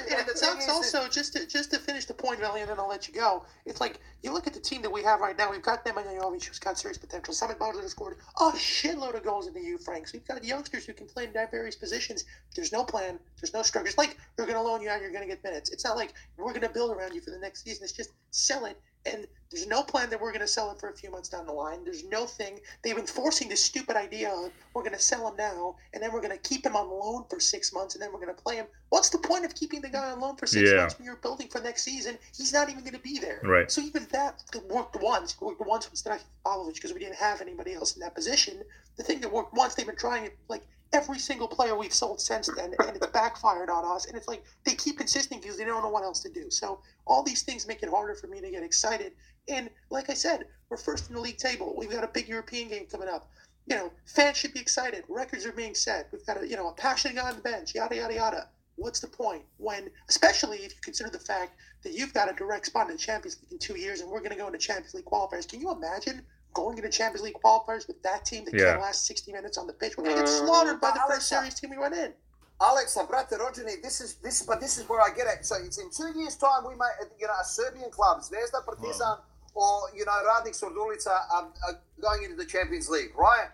yeah. (laughs) That's also just to, just to finish the point, Veli, and then I'll let you go. It's like you look at the team that we have right now. We've got Nemanja Jovic, who's got serious potential. Samed Baždar has scored a shitload of goals in the youth ranks. We've got youngsters who can play in various positions there's no plan. There's no structure. It's like we're going to loan you out. You're going to get minutes. It's not like we're going to build around you for the next season. It's just sell it. And there's no plan that we're going to sell it for a few months down the line. There's no thing. They've been forcing this stupid idea of we're going to sell him now, and then we're going to keep him on loan for six months, and then we're going to play him. What's the point of keeping the guy on loan for six yeah. months when you're building for next season? He's not even going to be there. Right. So even that worked once. Worked once with Strahilovic because we didn't have anybody else in that position. The thing that worked once, they've been trying it like every single player we've sold since then, and it's backfired on us. And it's like they keep insisting because they don't know what else to do. So all these things make it harder for me to get excited. And like I said, we're first in the league table. We've got a big European game coming up. You know, fans should be excited. Records are being set. We've got a you know a passionate guy on the bench. Yada yada yada. What's the point when, especially if you consider the fact that you've got a direct spot in the Champions League in two years, and we're going to go into Champions League qualifiers? Can you imagine going into Champions League qualifiers with that team that yeah. can't last 60 minutes on the pitch. We're going to get slaughtered by the first series team we went in. Alex, brate Rođeni, this is this, but this is where I get it. So it's in two years' time we might, you know, a Serbian club, Zvezda, Partizan, or you know, Radnik Surdulica, um, uh, going into the Champions League, right?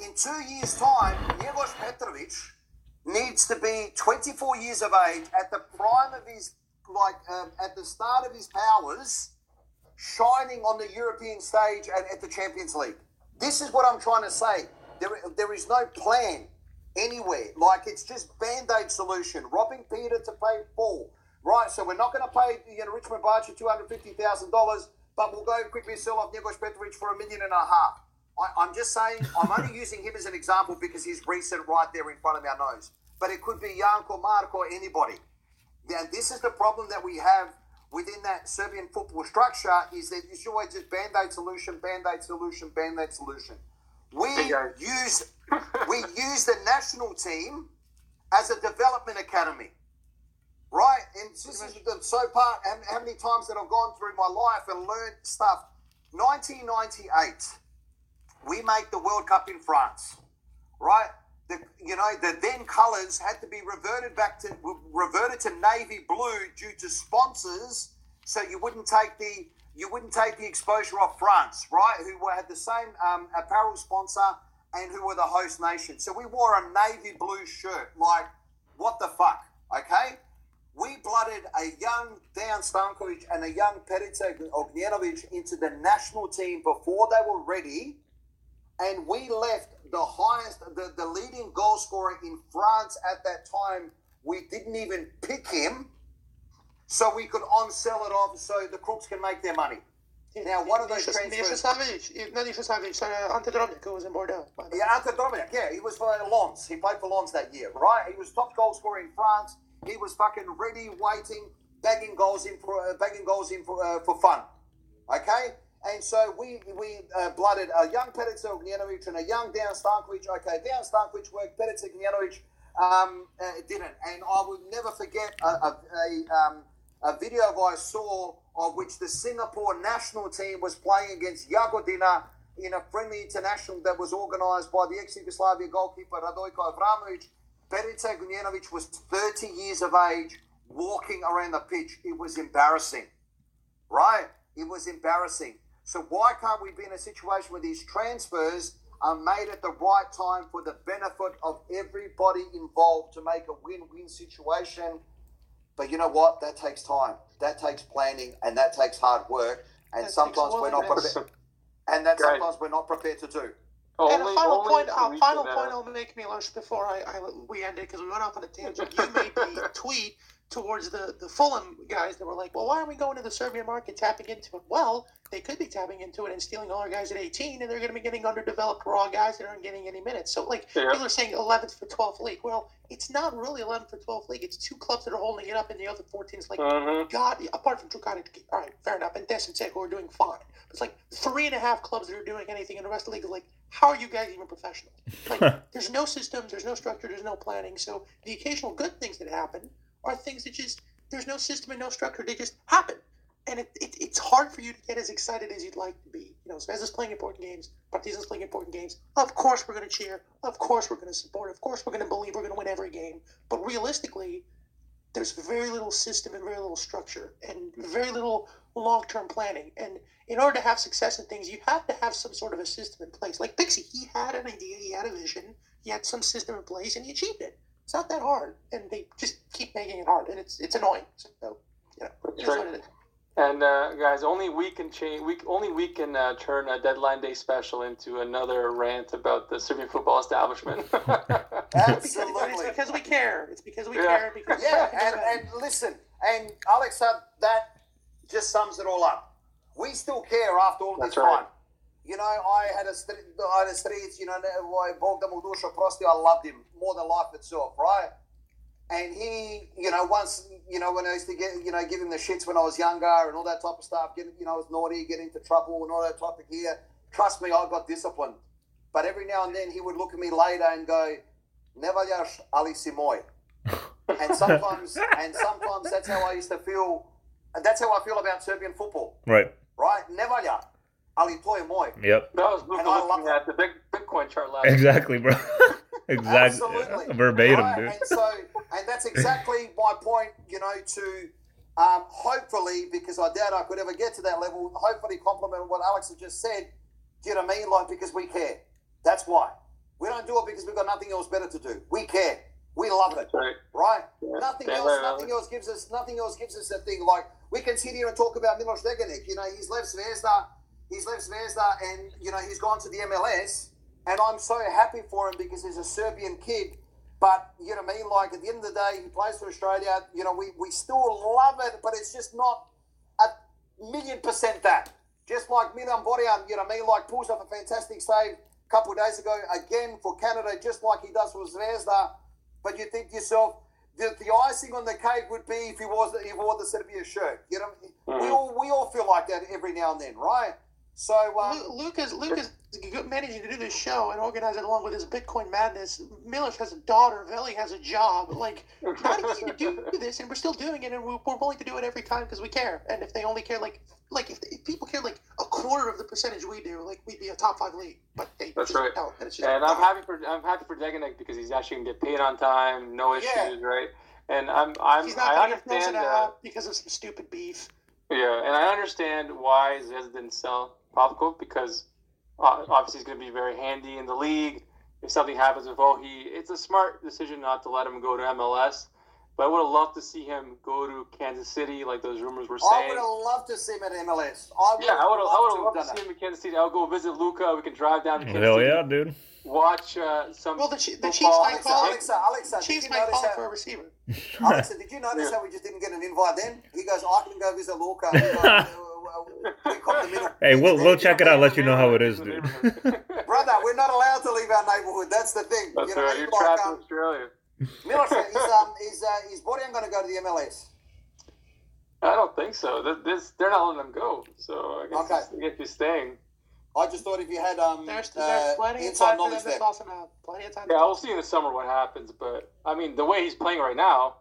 In two years' time, Njegos Petrovic needs to be 24 years of age at the prime of his, like, um, at the start of his powers shining on the European stage and at the Champions League. This is what I'm trying to say. There, there is no plan anywhere. Like it's just band aid solution. Robbing Peter to pay Paul. Right, so we're not going to pay you know, Richmond Barger $250,000, but we'll go quickly sell off Njegos Petrovic for a million and a half. I, I'm just saying, I'm only using him as an example because he's recent right there in front of our nose. But it could be Janko, or anybody. And this is the problem that we have within that Serbian football structure is that it's always just band aid solution, band aid solution, band aid solution. We use we use the national team as a development academy, right? And this is the so part. How many times that I've gone through my life and learned stuff. 1998, we make the World Cup in France, right? The you know the then colours had to be reverted back to reverted to navy blue due to sponsors, so you wouldn't take the you wouldn't take the exposure off France, right? Who had the same um, apparel sponsor and who were the host nation. So we wore a navy blue shirt. Like, what the fuck? Okay? We blooded a young Dan Stankovic and a young Perica Ognjenovic into the national team before they were ready. And we left the highest, the, the leading goal scorer in France at that time, we didn't even pick him so we could on sell it off so the crooks can make their money. Now, one of those transfers... Savic, not Savic, sorry, Ante Drobnjak, who was in Bordeaux. Yeah, Ante Drobnjak, yeah, he was for Lens. He played for Lens that year, right? He was top goal scorer in France. He was fucking ready, waiting, bagging goals in for uh, bagging goals in for, uh, for fun. Okay, and so we we uh, blooded a young Perica Ognjenovic and a young Dejan Stankovic. Okay, Dejan Stankovic worked, Perica Ognjenovic um, uh, didn't. And I will never forget a, a, a, um, a video I saw of which the Singapore national team was playing against Jagodina in a friendly international that was organised by the ex-Yugoslavia goalkeeper Radojko Avramovic. Perica Ognjenovic was 30 years of age walking around the pitch. It was embarrassing, right? It was embarrassing. So why can't we be in a situation where these transfers are made at the right time for the benefit of everybody involved to make a win-win situation? But you know what? That takes time. That takes planning, and that takes hard work. And That sometimes we're not prepared. And that Right. sometimes we're not prepared to do. and a final only point, a final uh, point I'll make, Milos, before I, I we end it because we went off on a tangent. You made the (laughs) tweet towards the the Fulham guys that were like, "Well, why aren't we going to the Serbian market, tapping into it?" Well, they could be tapping into it and stealing all our guys at 18, and they're going to be getting underdeveloped raw guys that aren't getting any minutes. So, like, Yeah. people are saying 11th for 12th league. Well, it's not really 11th for 12th league. It's two clubs that are holding it up, and the other 14 is like Mhm. God, apart from Drukadic, all right, fair enough, and Des and who are doing fine. It's like three and a half clubs that are doing anything, and the rest of the league is like, how are you guys even professional? Like, (laughs) there's no systems, there's no structure, there's no planning. So the occasional good things that happen are things that just there's no system and no structure. They just happen, and it, it, it's hard for you to get as excited as you'd like to be. You know, Zvezda's playing important games, Partizan's playing important games. Of course, we're going to cheer. Of course, we're going to support. Of course, we're going to believe we're going to win every game. But realistically, there's very little system and very little structure and very little long-term planning. And in order to have success in things, you have to have some sort of a system in place. Like Pixie, he had an idea, he had a vision, he had some system in place, and he achieved it. It's not that hard, and they just keep making it hard, and it's it's annoying. So, you know, That's it is what it is. And uh, guys, only we can change. We only we can uh, turn a deadline day special into another rant about the Serbian football establishment. (laughs) Because, it's because we care. It's because we Yeah. care. Because Yeah, and, and listen, and Alex, uh, that just sums it all up. We still care after all That's this right. time. You know, I had a street, I had a streets, you know, I bought the mu duša prosti, I loved him more than life itself, right? And he, you know, once, you know, when I used to get, you know, give him the shits when I was younger and all that type of stuff, get, you know, I was naughty, get into trouble and all that type of gear. Trust me, I got disciplined. But every now and then he would look at me later and go, ne valjaš, ali si moj (laughs) and sometimes and sometimes that's how I used to feel. And that's how I feel about Serbian football, right. right? Ne valja, ali to je moj. Yep. that was Luka And I love looking that. at the big Bitcoin chart last. week. Exactly, bro. (laughs) exactly. Absolutely. Verbatim, Right? dude. And so, and that's exactly (laughs) my point. You know, to um, hopefully, because I doubt I could ever get to that level. Hopefully, compliment what Alex has just said. Do you know what I mean? Like because we care. That's why we don't do it because we've got nothing else better to do. We care. We love it. Right. right? Yeah. Nothing Damn else. right, Nothing else gives us. Nothing else gives us a thing. Like we can sit here and talk about Milos Degenek. You know, he's left Zvezda. He's left Zvezda, and you know he's gone to the MLS. And I'm so happy for him because he's a Serbian kid. But you know what I mean. Like at the end of the day, he plays for Australia. You know, we we still love it, but it's just not a million percent that. Just like Milan Borjan, you know what I mean. Like pulls off a fantastic save a couple of days ago again for Canada, just like he does for Zvezda. But you think to yourself, the, the icing on the cake would be if he was if he wore the Serbia shirt. You know, we Mhm. all we all feel like that every now and then, right? So um, Lu- Lucas, Lucas good- managing to do this show and organize it along with his Bitcoin madness. Milos has a daughter. Veli has a job. Like, not easy to do this, and we're still doing it, and we're, we're willing to do it every time because we care. And if they only care, like, like if, if people care like a quarter of the percentage we do, like we'd be a top five league. But they That's just right. don't. And, it's just, And I'm happy for I'm happy for Degenek because he's actually gonna get paid on time, no issues, Yeah. right? And I'm I'm He's not I going to get understand frozen uh, because of some stupid beef. yeah, and I understand why Zvezda didn't sell Pavkov because uh, obviously he's gonna be very handy in the league. If something happens with oh he, it's a smart decision not to let him go to MLS. But I would have loved to see him go to Kansas City, like those rumors were saying. I would have loved to see him at MLS. I Yeah, I would have. I loved loved to to see him in Kansas City. I'll go visit Luca. We can drive down to Kansas Hell City. yeah, dude. Watch uh, some. Well, the, Chi- the. Chiefs might call it. Alexa, Alexa, did Chiefs you might notice call how, for a receiver. (laughs) Alexa, did you notice Yeah. how we just didn't get an invite then? He goes, I can go visit Luca. (laughs) We go, uh, we caught the middle. Hey, we'll we'll check it out. Let you know how it is, dude. Brother, we're not allowed to leave our neighborhood. That's the thing. That's you know, right. I You're mean? Like, trapped in um, Australia. Milos, is um is uh, is Borjan going to go to the MLS? I don't think so. Th- This they're not letting them go, so I guess, Okay. he's, I guess he's staying. I just thought if you had um There's, uh, there's plenty of inside time for them knowledge to there. toss him out. Plenty of time. Yeah, we'll see in the summer what happens. But I mean, the way he's playing right now,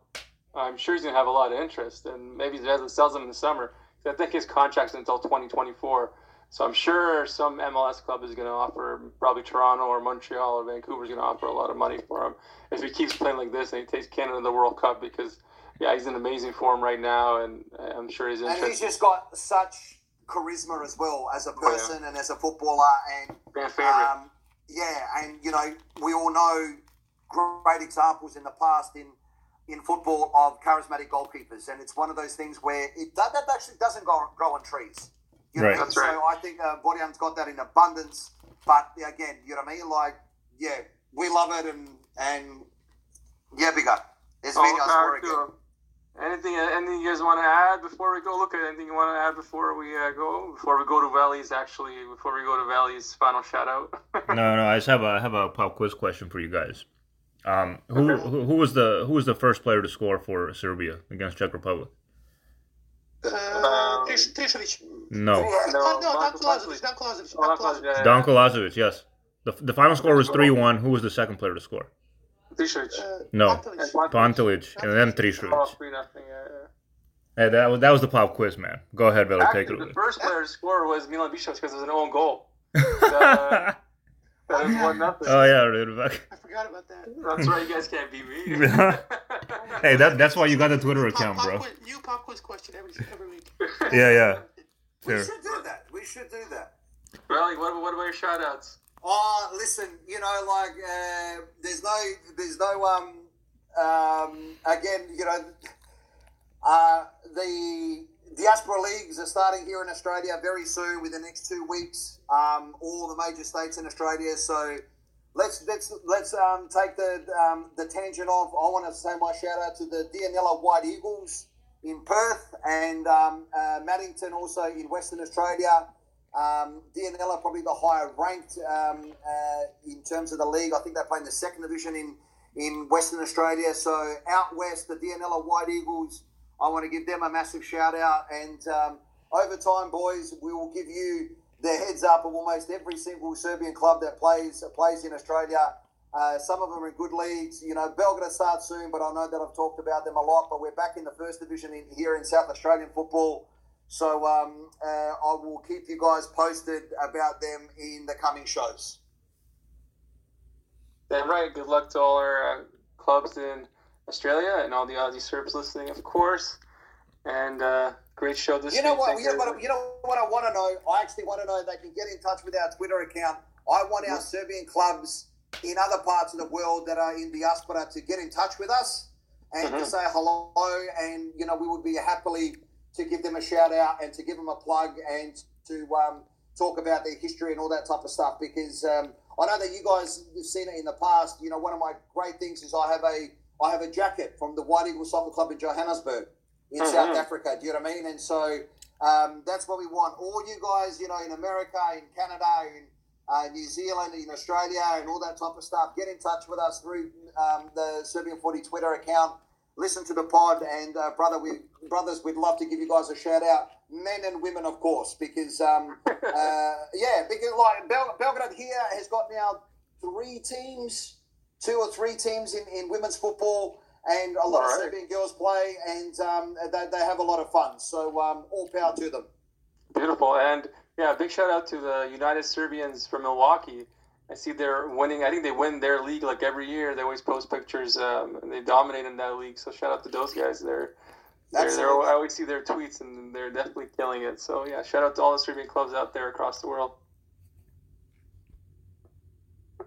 I'm sure he's gonna have a lot of interest, and maybe he sells him in the summer. I think his contract's until 2024. So I'm sure some MLS club is going to offer, probably Toronto or Montreal or Vancouver's going to offer a lot of money for him if he keeps playing like this and he takes Canada to the World Cup because, yeah, he's in amazing form right now, and I'm sure he's And he's just got such charisma as well as a Oh, yeah. person and as a footballer. And Fan favorite. um, yeah, and you know we all know great examples in the past in in football of charismatic goalkeepers, and it's one of those things where it that, that actually doesn't grow, grow on trees. You know Right. what I mean? Right. So I think uh, Borjan's got that in abundance. But again, you know what I mean? Like, yeah, we love it, and and yeah, bigger. There's Oh, videos for uh, it. Anything, anything you guys want to add before we go? Look at anything you want to add before we uh, go? Before we go to Veli's, actually, before we go to Veli's final shout out. (laughs) No, no. I just have a I have a pop quiz question for you guys. Um, who, who who was the who was the first player to score for Serbia against Czech Republic? Uh, Um, No, No, Oh, no, not Marko Kolasevich. Blažević. Not Kolasevich. Oh, Not that's what- Kolasevich. Don Kolasevich. Yes. The, the final score was three one. Who was the second player to score? T-shirt. Uh, No. Pantelic. And Pantelic and then Oh, Trišović. three nothing. Yeah, yeah. Hey, that was that was the pop quiz, man. Go ahead, Veli, take it Actually, the away. first player to score was Milan Bišović because it was an own goal. (laughs) Uh, that was one nothing. oh yeah, dude. I forgot about that. That's right. You guys can't beat me. (laughs) hey, that that's why you got a Twitter New pop- account, pop bro. quiz- New pop quiz question every every week. (laughs) Yeah, yeah. We Fair. should do that. We should do that. Riley, what, what about your shout outs? Oh, listen, you know, like uh, there's no, there's no, um, um, again, you know, uh, the diaspora leagues are starting here in Australia very soon, within the next two weeks. Um, all the major states in Australia. So let's let's let's um, take the um, the tangent off. I want to say my shout out to the Dianella White Eagles in Perth and um, uh, Maddington also in Western Australia. Um, are probably the higher ranked um, uh, in terms of the league. I think they play in the second division in, in Western Australia. So out west, the DNL White Eagles, I want to give them a massive shout out. And um, over time, boys, we will give you the heads up of almost every single Serbian club that plays plays in Australia. Uh, some of them are in good leagues. You know, Belgrade starts soon, but I know that I've talked about them a lot. But we're back in the first division in, here in South Australian football. So um, uh, I will keep you guys posted about them in the coming shows. Then right, good luck to all our uh, clubs in Australia and all the Aussie Serbs listening, of course. And uh, great show this You know week. what? You know what? You know what I want to know. I actually want to know. They can get in touch with our Twitter account. I want our Serbian clubs in other parts of the world that are in the diaspora to get in touch with us and to Mhm. say hello. And you know, we would be happily to give them a shout out and to give them a plug and to um, talk about their history and all that type of stuff. Because um, I know that you guys have seen it in the past. You know, one of my great things is I have a I have a jacket from the White Eagle Soccer Club in Johannesburg in Mhm. South Africa. Do you know what I mean? And so um, that's what we want. All you guys, you know, in America, in Canada, in uh, New Zealand, in Australia, and all that type of stuff, get in touch with us through um, the Serbian Footy Twitter account. Listen to the pod, and uh, brother, we brothers, we'd love to give you guys a shout out, men and women, of course, because um, (laughs) uh, yeah, because like Bel- Belgrade here has got now three teams, two or three teams in, in women's football, and a lot of Serbian girls play, and um, they, they have a lot of fun. So um, all power to them. Beautiful. And yeah, big shout out to the United Serbians from Milwaukee. I see they're winning. I think they win their league like every year. They always post pictures um, and they dominate in that league. So shout out to those guys. They're, they're, they're I always see their tweets and they're definitely killing it. So yeah, shout out to all the Serbian clubs out there across the world.